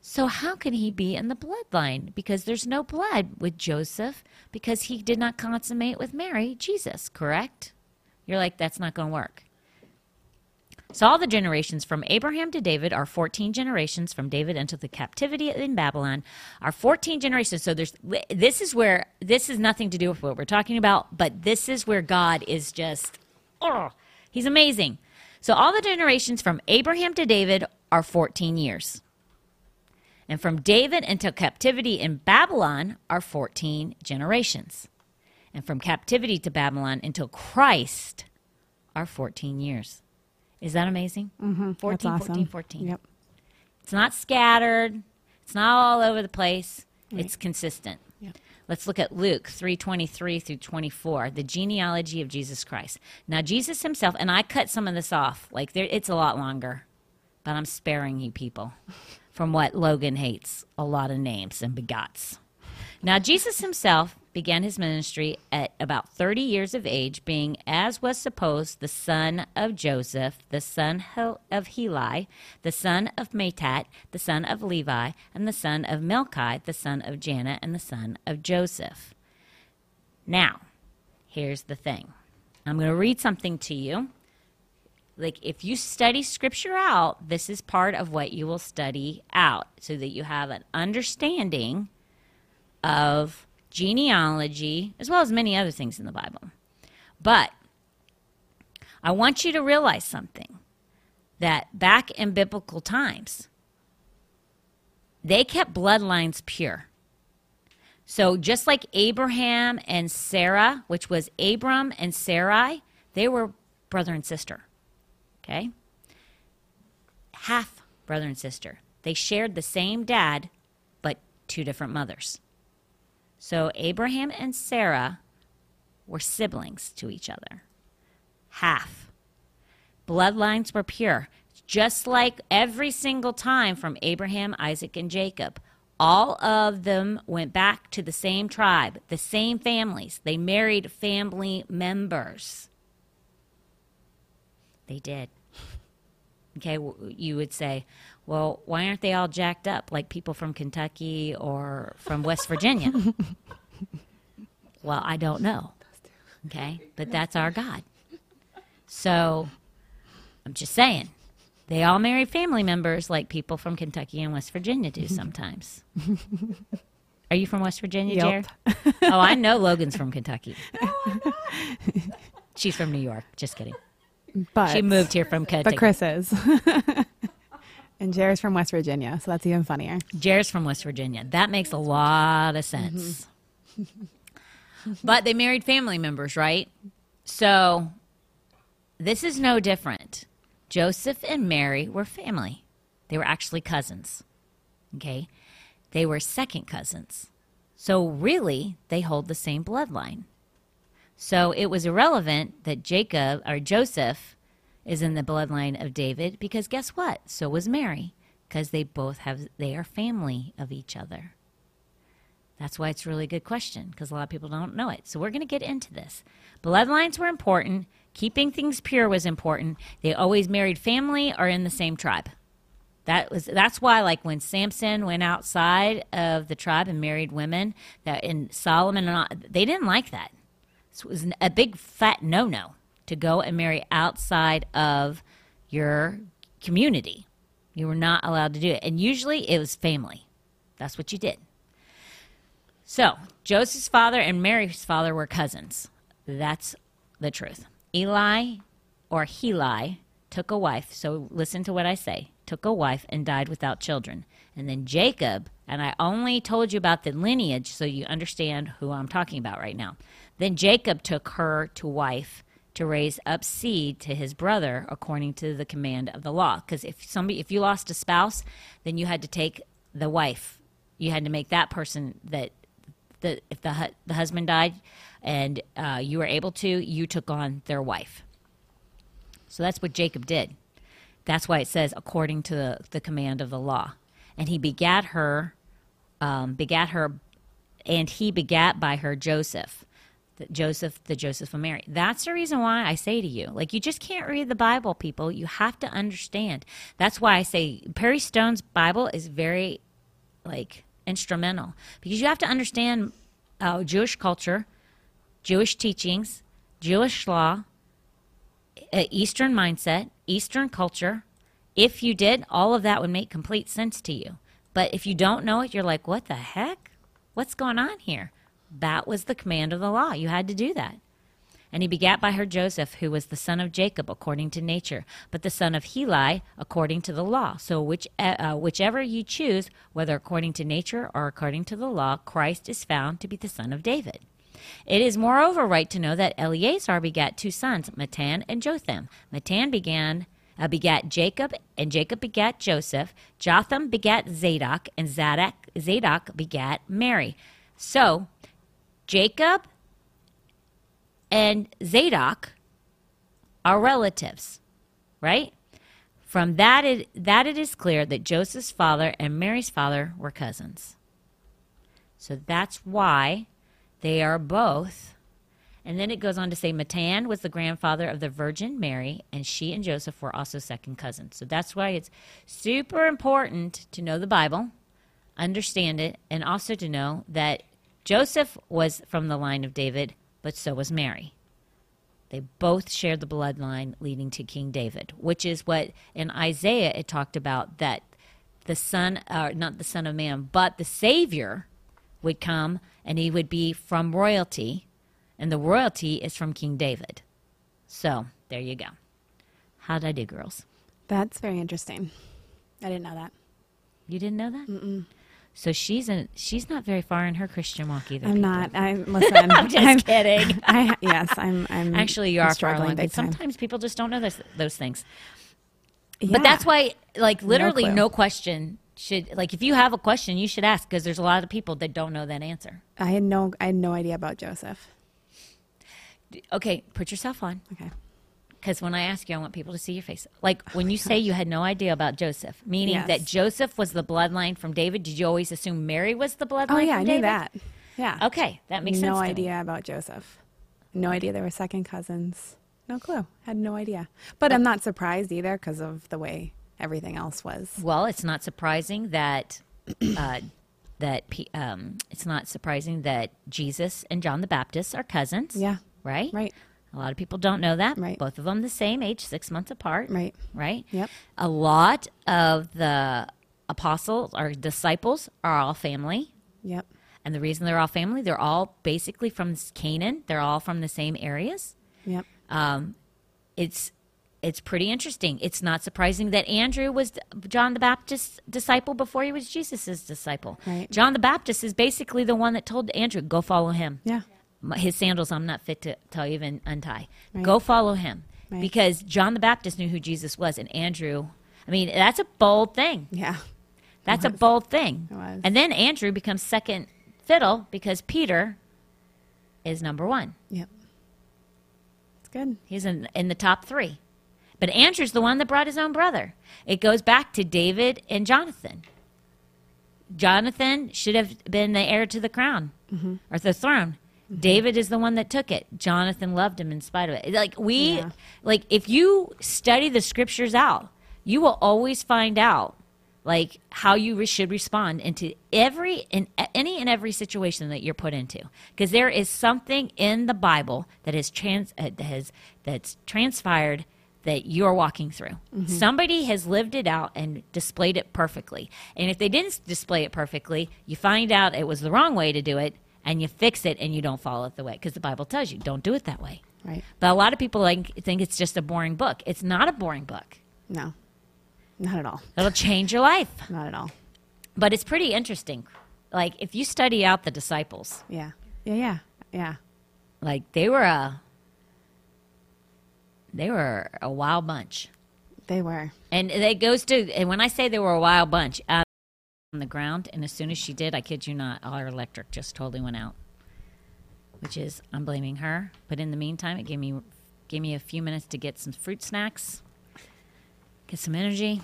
So how can he be in the bloodline? Because there's no blood with Joseph because he did not consummate with Mary, Jesus, correct? You're like, that's not going to work. So all the generations from Abraham to David are 14 generations from David until the captivity in Babylon are 14 generations. So there's this is where this is nothing to do with what we're talking about, but this is where God is just oh, he's amazing. So all the generations from Abraham to David are 14 years. And from David until captivity in Babylon are 14 generations. And from captivity to Babylon until Christ are 14 years. Is that amazing? Mm-hmm. 14, That's awesome. 14, 14. Yep. It's not scattered. It's not all over the place. It's consistent. Yep. Let's look at Luke 3:23 through 24, the genealogy of Jesus Christ. Now Jesus himself, and I cut some of this off. Like there it's a lot longer, but I'm sparing you people from what Logan hates, a lot of names and begots. Now Jesus himself began his ministry at about 30 years of age, being, as was supposed, the son of Joseph, the son of Heli, the son of Matat, the son of Levi, and the son of Melchi, the son of Janna, and the son of Joseph. Now, here's the thing I'm going to read something to you. Like, if you study scripture out, this is part of what you will study out so that you have an understanding of genealogy, as well as many other things in the Bible. But I want you to realize something that back in biblical times, they kept bloodlines pure. So just like Abraham and Sarah, which was Abram and Sarai, they were brother and sister. Okay? Half brother and sister. They shared the same dad, but two different mothers. So Abraham and Sarah were siblings to each other. Half. Bloodlines were pure. Just like every single time from Abraham, Isaac, and Jacob. All of them went back to the same tribe, the same families. They married family members. They did. Okay, you would say, well, why aren't they all jacked up like people from Kentucky or from West Virginia? well, I don't know. Okay, but that's our God. So I'm just saying, they all marry family members like people from Kentucky and West Virginia do sometimes. Are you from West Virginia, Yep. Jared? oh, I know Logan's from Kentucky. Oh She's from New York. Just kidding. But She moved here from Kentucky. But Chris is. and Jared's from West Virginia, so that's even funnier. Jared's from West Virginia. That makes a lot of sense. Mm-hmm. but they married family members, right? So this is no different. Joseph and Mary were family. They were actually cousins. Okay? They were second cousins. So really, they hold the same bloodline. So it was irrelevant that Jacob or Joseph is in the bloodline of David because guess what? So was Mary because they both have they are family of each other. That's why it's a really good question because a lot of people don't know it. So we're going to get into this. Bloodlines were important. Keeping things pure was important. They always married family or in the same tribe. That was that's why like when Samson went outside of the tribe and married women that in Solomon and all, they didn't like that. It was a big fat no no to go and marry outside of your community. You were not allowed to do it. And usually it was family. That's what you did. So Joseph's father and Mary's father were cousins. That's the truth. Eli or Heli took a wife. So listen to what I say. Took a wife and died without children. And then Jacob, and I only told you about the lineage so you understand who I'm talking about right now. Then Jacob took her to wife to raise up seed to his brother according to the command of the law. Because if somebody, if you lost a spouse, then you had to take the wife. You had to make that person that the if the the husband died and uh, you were able to, you took on their wife. So that's what Jacob did. That's why it says according to the, the command of the law. And he begat her, um, begat her, and he begat by her Joseph. The Joseph, the Joseph of Mary. That's the reason why I say to you, like, you just can't read the Bible, people. You have to understand. That's why I say Perry Stone's Bible is very, like, instrumental because you have to understand uh, Jewish culture, Jewish teachings, Jewish law, uh, Eastern mindset, Eastern culture. If you did, all of that would make complete sense to you. But if you don't know it, you're like, what the heck? What's going on here? That was the command of the law. You had to do that. And he begat by her Joseph, who was the son of Jacob according to nature, but the son of Heli according to the law. So which, uh, whichever you choose, whether according to nature or according to the law, Christ is found to be the son of David. It is moreover right to know that Eleazar begat two sons, Matan and Jotham. Matan began uh, begat Jacob, and Jacob begat Joseph. Jotham begat Zadok, and Zadok, Zadok begat Mary. So Jacob and Zadok are relatives, right? From that it, that it is clear that Joseph's father and Mary's father were cousins. So that's why they are both. And then it goes on to say Matan was the grandfather of the Virgin Mary, and she and Joseph were also second cousins. So that's why it's super important to know the Bible, understand it, and also to know that Joseph was from the line of David, but so was Mary. They both shared the bloodline leading to King David, which is what in Isaiah it talked about that the son, uh, not the son of man, but the Savior would come and he would be from royalty, and the royalty is from King David. So there you go. How'd I do, girls? That's very interesting. I didn't know that. You didn't know that? Mm-mm. So she's a, she's not very far in her Christian walk either. I'm people. not. I listen. I'm just kidding. I yes, I'm. I'm Actually, you I'm are far struggling along. But sometimes people just don't know this, those things. Yeah. But that's why, like, literally, clue. no question should like if you have a question, you should ask because there's a lot of people that don't know that answer. I had no. I had no idea about Joseph. Okay, put yourself on Okay. because when I ask you, I want people to see your face. Like when oh you say you had no idea about Joseph, meaning Yes. that Joseph was the bloodline from David. Did you always assume Mary was the bloodline? Oh yeah, I knew David? that. Yeah. Okay, that makes no sense. me. idea about Joseph. No idea they were second cousins. No clue. Had no idea. But I'm not surprised either because of the way everything else was. Well, it's not surprising that uh, that um, it's not surprising that Jesus and John the Baptist are cousins. Yeah. Right. Right. A lot of people don't know that. Right. Both of them the same age, six months apart. Right. Right. Yep. A lot of the apostles or disciples are all family. Yep. And the reason they're all family, they're all basically from Canaan. They're all from the same areas. Yep. Um, it's it's pretty interesting. It's not surprising that Andrew was John the Baptist's disciple before he was Jesus' disciple. Right. John the Baptist is basically the one that told Andrew, "Go follow him." Yeah. His sandals I'm not fit to tell you even untie. Right. Go follow him Right. because John the Baptist knew who Jesus was, and Andrew. I mean, that's a bold thing. Yeah. That's a bold thing. And then Andrew becomes second fiddle because Peter is number one. Yep. It's good. He's in in the top three But Andrew's the one that brought his own brother. It goes back to David and Jonathan. Jonathan should have been the heir to the crown or the throne. David is the one that took it. Jonathan loved him in spite of it. Like we Yeah. like if you study the scriptures out, you will always find out like how you re- should respond into every in any and every situation that you're put into because there is something in the bible that is trans uh, that has that's transpired that you're walking through mm-hmm. somebody has lived it out and displayed it perfectly and if they didn't display it perfectly you find out it was the wrong way to do it and you fix it and you don't follow it the way because the bible tells you don't do it that way Right. but a lot of people like think it's just a boring book it's not a boring book No. Not at all. it'll change your life Not at all. but it's pretty interesting. Like if you study out the disciples, Yeah. Yeah. Yeah. Yeah. like they were a they were a wild bunch. They were. And it goes to and when I say they were a wild bunch, um, on the ground, and as soon as she did, I kid you not, all our electric just totally went out. Which is I'm blaming her. But in the meantime, it gave me gave me a few minutes to get some fruit snacks, get some energy.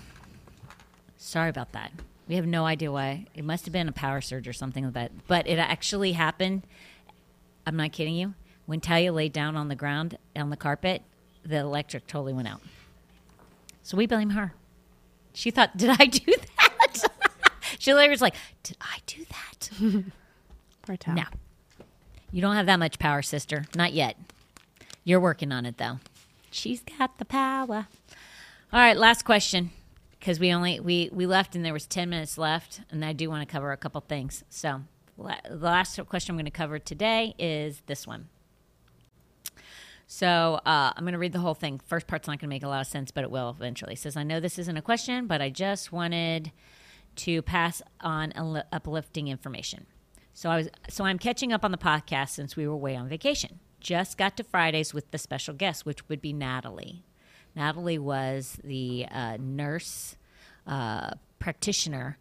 Sorry about that. We have no idea why. It must have been a power surge or something like that. But it actually happened. I'm not kidding you. When Talia laid down on the ground on the carpet, the electric totally went out. So we blame her. She thought, did I do that? she later was like, did I do that? Poor Tal. No. You don't have that much power, sister. Not yet. You're working on it, though. She's got the power. All right, last question. Because we only we we left and there was ten minutes left, and I do want to cover a couple things. So la- the last question I'm going to cover today is this one. So uh, I'm going to read the whole thing. First part's not going to make a lot of sense, but it will eventually. It says, I know this isn't a question, but I just wanted to pass on uplifting information. So I was so I'm catching up on the podcast since we were away on vacation. Just got to Fridays with the special guest, which would be Natalie. Natalie was the uh, nurse uh, practitioner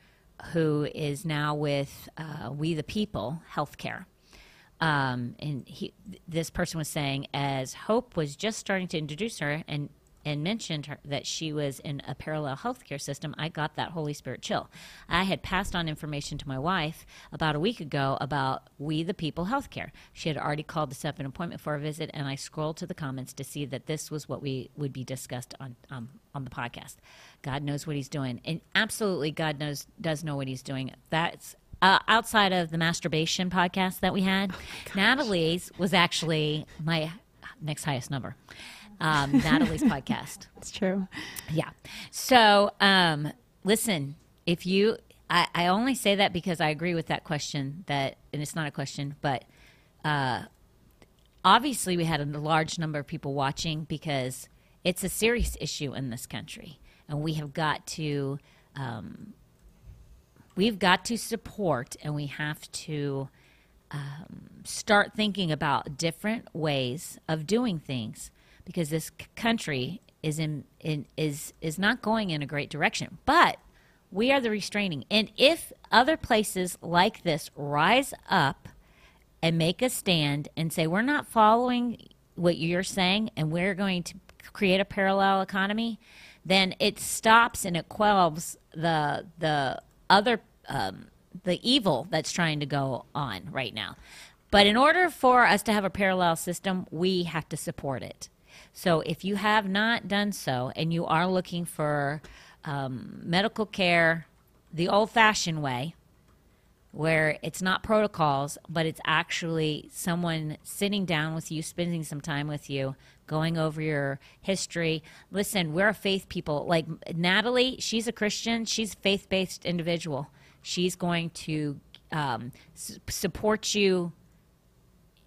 who is now with uh, We the People Healthcare. Um, and he, this person was saying, as Hope was just starting to introduce her and and mentioned her, that she was in a parallel healthcare system, I got that Holy Spirit chill. I had passed on information to my wife about a week ago about We the People Healthcare. She had already called to set up an appointment for a visit, and I scrolled to the comments to see that this was what we would be discussed on um, on the podcast. God knows what He's doing, and absolutely, God knows does know what He's doing. That's uh, outside of the masturbation podcast that we had, Natalie's was actually my next highest number. Um, Natalie's podcast. It's true. Yeah. So, um, listen, if you, I, I only say that because I agree with that question that, and it's not a question, but uh, obviously we had a large number of people watching because it's a serious issue in this country, and we have got to, um, we've got to support, and we have to um, start thinking about different ways of doing things because this c- country is in, in is is not going in a great direction. But we are the restraining, and if other places like this rise up and make a stand and say we're not following what you're saying and we're going to create a parallel economy, then it stops and it quells the the other um, the evil that's trying to go on right now. But in order for us to have a parallel system, we have to support it. So if you have not done so and you are looking for um, medical care the old fashioned way, where it's not protocols, but it's actually someone sitting down with you, spending some time with you, going over your history. Listen, we're a faith people. Like Natalie, she's a Christian, she's a faith based individual. She's going to um, s- support you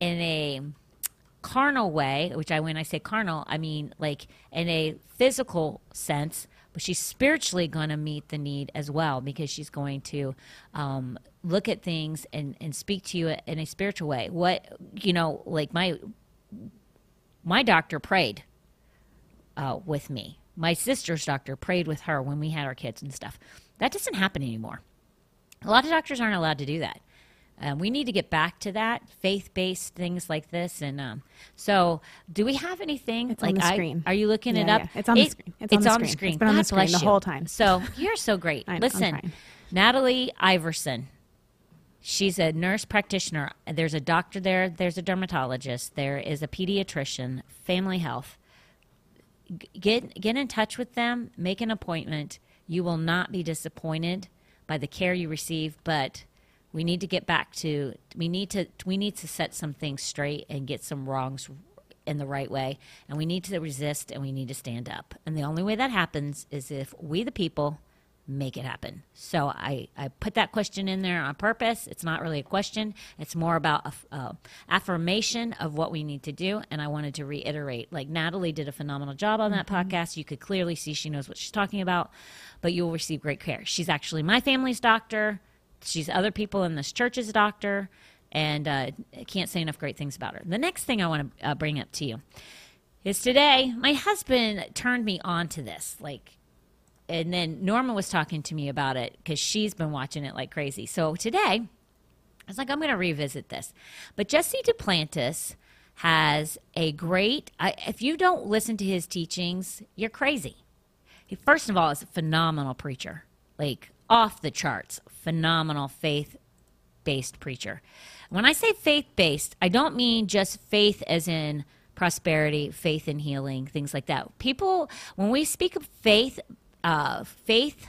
in a carnal way, which I when I say carnal, I mean like in a physical sense, she's spiritually going to meet the need as well because she's going to um, look at things and, and speak to you in a spiritual way. What you know, like my my doctor prayed uh, with me. My sister's doctor prayed with her when we had our kids and stuff. That doesn't happen anymore. A lot of doctors aren't allowed to do that. Um, we need to get back to that faith based things like this. And um, so, do we have anything? It's on like the I- screen. are you looking it up? yeah. It's on the It- screen. It's on the screen. It's been on the screen the whole time. So you're so great. I know, Listen. Natalie Iverson. She's a nurse practitioner. There's a doctor there. There's a dermatologist. There is a pediatrician, family health. G- Get get in touch with them. Make an appointment. You will not be disappointed by the care you receive. But we need to get back to we need to we need to set some things straight and get some wrongs in the right way. And we need to resist and we need to stand up. And the only way that happens is if we the people make it happen. So I, I put that question in there on purpose. It's not really a question. It's more about a, a affirmation of what we need to do. And I wanted to reiterate, like Natalie did a phenomenal job on that mm-hmm. podcast. You could clearly see she knows what she's talking about, but you will receive great care. She's actually my family's doctor. She's other people in this church's doctor. And uh, can't say enough great things about her. The next thing I want to uh, bring up to you is today my husband turned me on to this. Like, and then Norma was talking to me about it because she's been watching it like crazy. So today, I was like, I'm going to revisit this. But Jesse Duplantis has a great. I, if you don't listen to his teachings, you're crazy. He, first of all, is a phenomenal preacher, like off the charts, phenomenal faith based preacher. When I say faith based, I don't mean just faith as in prosperity, faith in healing, things like that. People, when we speak of faith, uh, faith,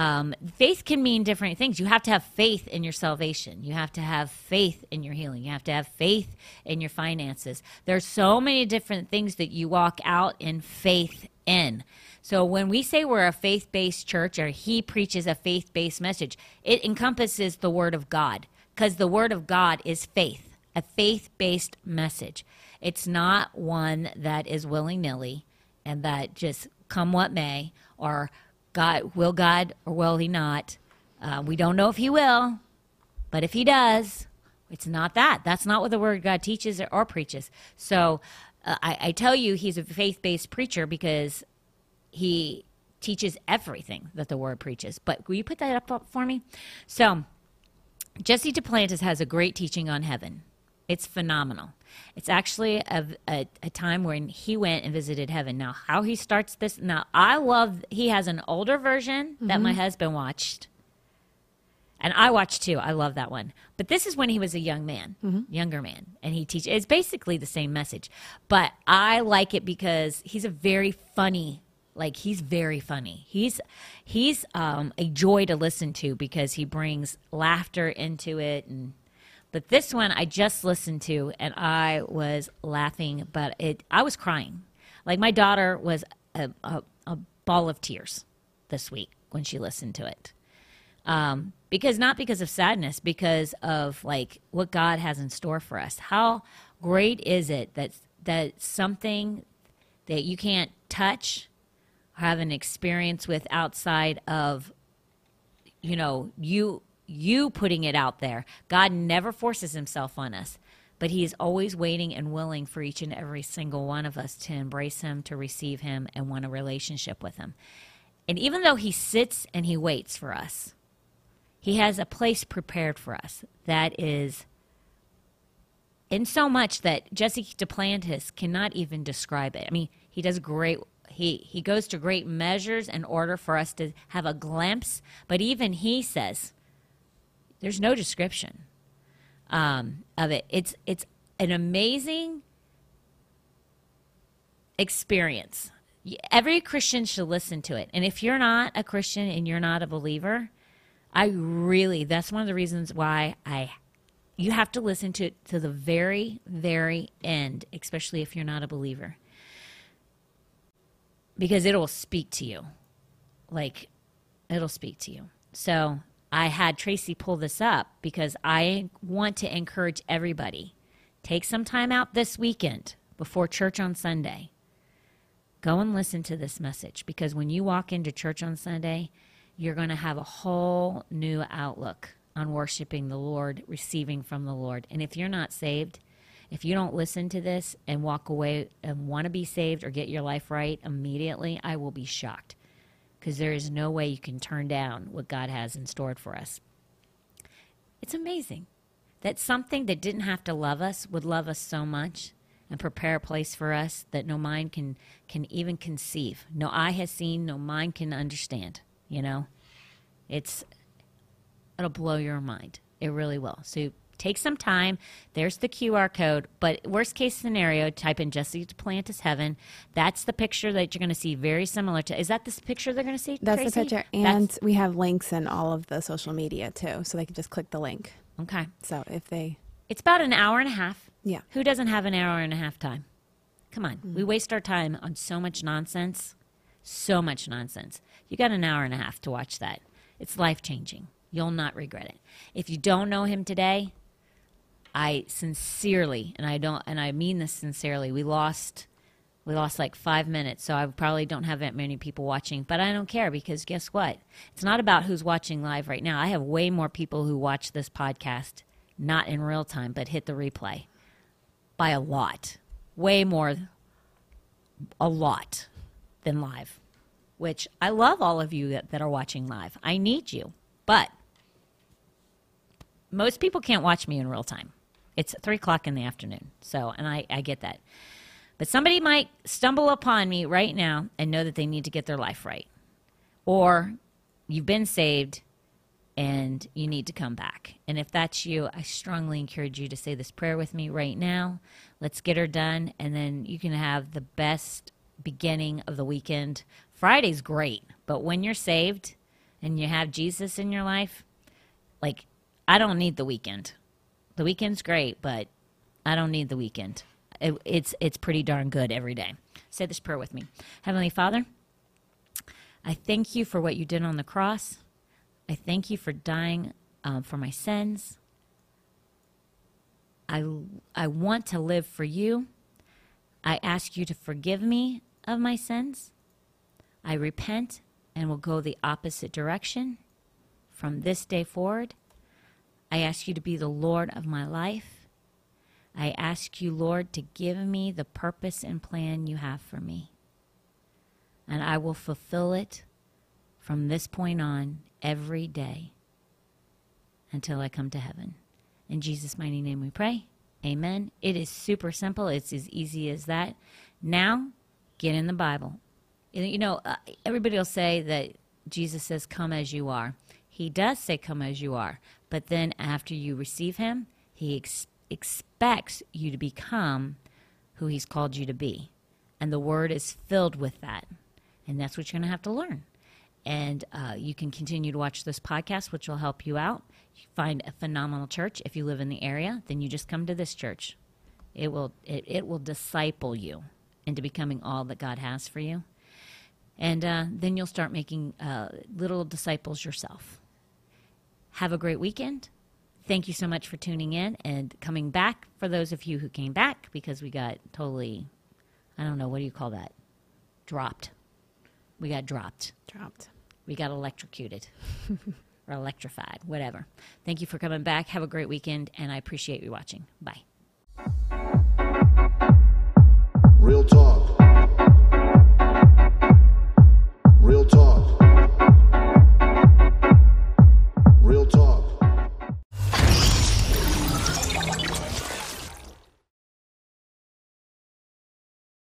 um, faith can mean different things. You have to have faith in your salvation. You have to have faith in your healing. You have to have faith in your finances. There's so many different things that you walk out in faith in. So when we say we're a faith based church or he preaches a faith based message, it encompasses the Word of God because the Word of God is faith, a faith based message. It's not one that is willy nilly and that just come what may or God will God or will He not. Uh, we don't know if He will, but if He does, it's not that. That's not what the Word God teaches or, or preaches. So uh, I, I tell you, he's a faith based preacher because he teaches everything that the Word preaches. But will you put that up for me? So Jesse Duplantis has a great teaching on heaven. It's phenomenal. It's actually a, a, a, time when he went and visited heaven. Now, how he starts this, now, I love, he has an older version that my husband watched. And I watched too. I love that one. But this is when he was a young man, younger man, and he teaches. It's basically the same message, but I like it because he's a very funny. Like he's very funny. He's he's um, a joy to listen to because he brings laughter into it. And but this one I just listened to and I was laughing, but it I was crying. Like my daughter was a, a, a ball of tears this week when she listened to it um, because not because of sadness, because of like what God has in store for us. How great is it that that something that you can't touch, or have an experience with outside of, you know, you you putting it out there. God never forces Himself on us. But he is always waiting and willing for each and every single one of us to embrace him, to receive him, and want a relationship with him. And even though he sits and he waits for us, he has a place prepared for us that is in so much that Jesse Duplantis cannot even describe it. I mean, he does great. He he goes to great measures in order for us to have a glimpse. But even he says, there's no description um, of it. It's it's an amazing experience. Every Christian should listen to it. And if you're not a Christian and you're not a believer, I really that's one of the reasons why I you have to listen to it to the very very end, especially if you're not a believer. Because it'll speak to you. Like it'll speak to you. So, I had Tracy pull this up because I want to encourage everybody. Take some time out this weekend before church on Sunday. Go and listen to this message because when you walk into church on Sunday, you're going to have a whole new outlook on worshiping the Lord, receiving from the Lord. And if you're not saved, if you don't listen to this and walk away and want to be saved or get your life right immediately, I will be shocked because there is no way you can turn down what God has in store for us. It's amazing. that something that didn't have to love us would love us so much and prepare a place for us that no mind can can even conceive. No eye has seen, no mind can understand. You know, it's it'll blow your mind. It really will. So take some time. There's the QR code. But worst case scenario, type in Jesse Duplantis Heaven. That's the picture that you're going to see. Very similar to. Is that this picture they're going to see? That's Tracy? the picture. That's- And we have links in all of the social media too. So they can just click the link. okay. So if they, It's about an hour and a half. yeah. Who doesn't have an hour and a half time? Come on. Mm-hmm. We waste our time on so much nonsense. So much nonsense. You got an hour and a half to watch that. It's life changing. You'll not regret it. If you don't know him today, I sincerely, and I don't, and I mean this sincerely, we lost, we lost like five minutes, so I probably don't have that many people watching, but I don't care because guess what? It's not about who's watching live right now. I have way more people who watch this podcast, not in real time, but hit the replay by a lot, way more, a lot than live. Which I love all of you that, that are watching live. I need you, but most people can't watch me in real time. It's three o'clock in the afternoon. So, and I, I get that. But somebody might stumble upon me right now and know that they need to get their life right. Or you've been saved and you need to come back. And if that's you, I strongly encourage you to say this prayer with me right now. Let's get her done. And then you can have the best beginning of the weekend. Friday's great, but when you're saved and you have Jesus in your life, like I don't need the weekend. The weekend's great, but I don't need the weekend. It, it's it's pretty darn good every day. Say this prayer with me. Heavenly Father, I thank you for what you did on the cross. I thank you for dying um, for my sins. I I want to live for you. I ask you to forgive me of my sins. I repent and will go the opposite direction from this day forward. I ask you to be the Lord of my life. I ask you, Lord, to give me the purpose and plan you have for me. And I will fulfill it from this point on every day until I come to heaven. In Jesus' mighty name we pray. Amen. It is super simple. It's as easy as that. Now, get in the Bible. You know, uh, everybody will say that Jesus says, Come as you are. He does say, Come as you are. But then after you receive Him, He ex- expects you to become who He's called you to be. And the Word is filled with that. And that's what you're going to have to learn. And uh, you can continue to watch this podcast, which will help you out. You find a phenomenal church. If you live in the area, then you just come to this church. It will it, it will disciple you into becoming all that God has for you. And uh, then you'll start making uh, little disciples yourself. Have a great weekend. Thank you so much for tuning in and coming back. For those of you who came back, because we got totally, I don't know, what do you call that? Dropped. We got dropped. Dropped. We got electrocuted or electrified, whatever. Thank you for coming back. Have a great weekend, and I appreciate you watching. Bye. Real talk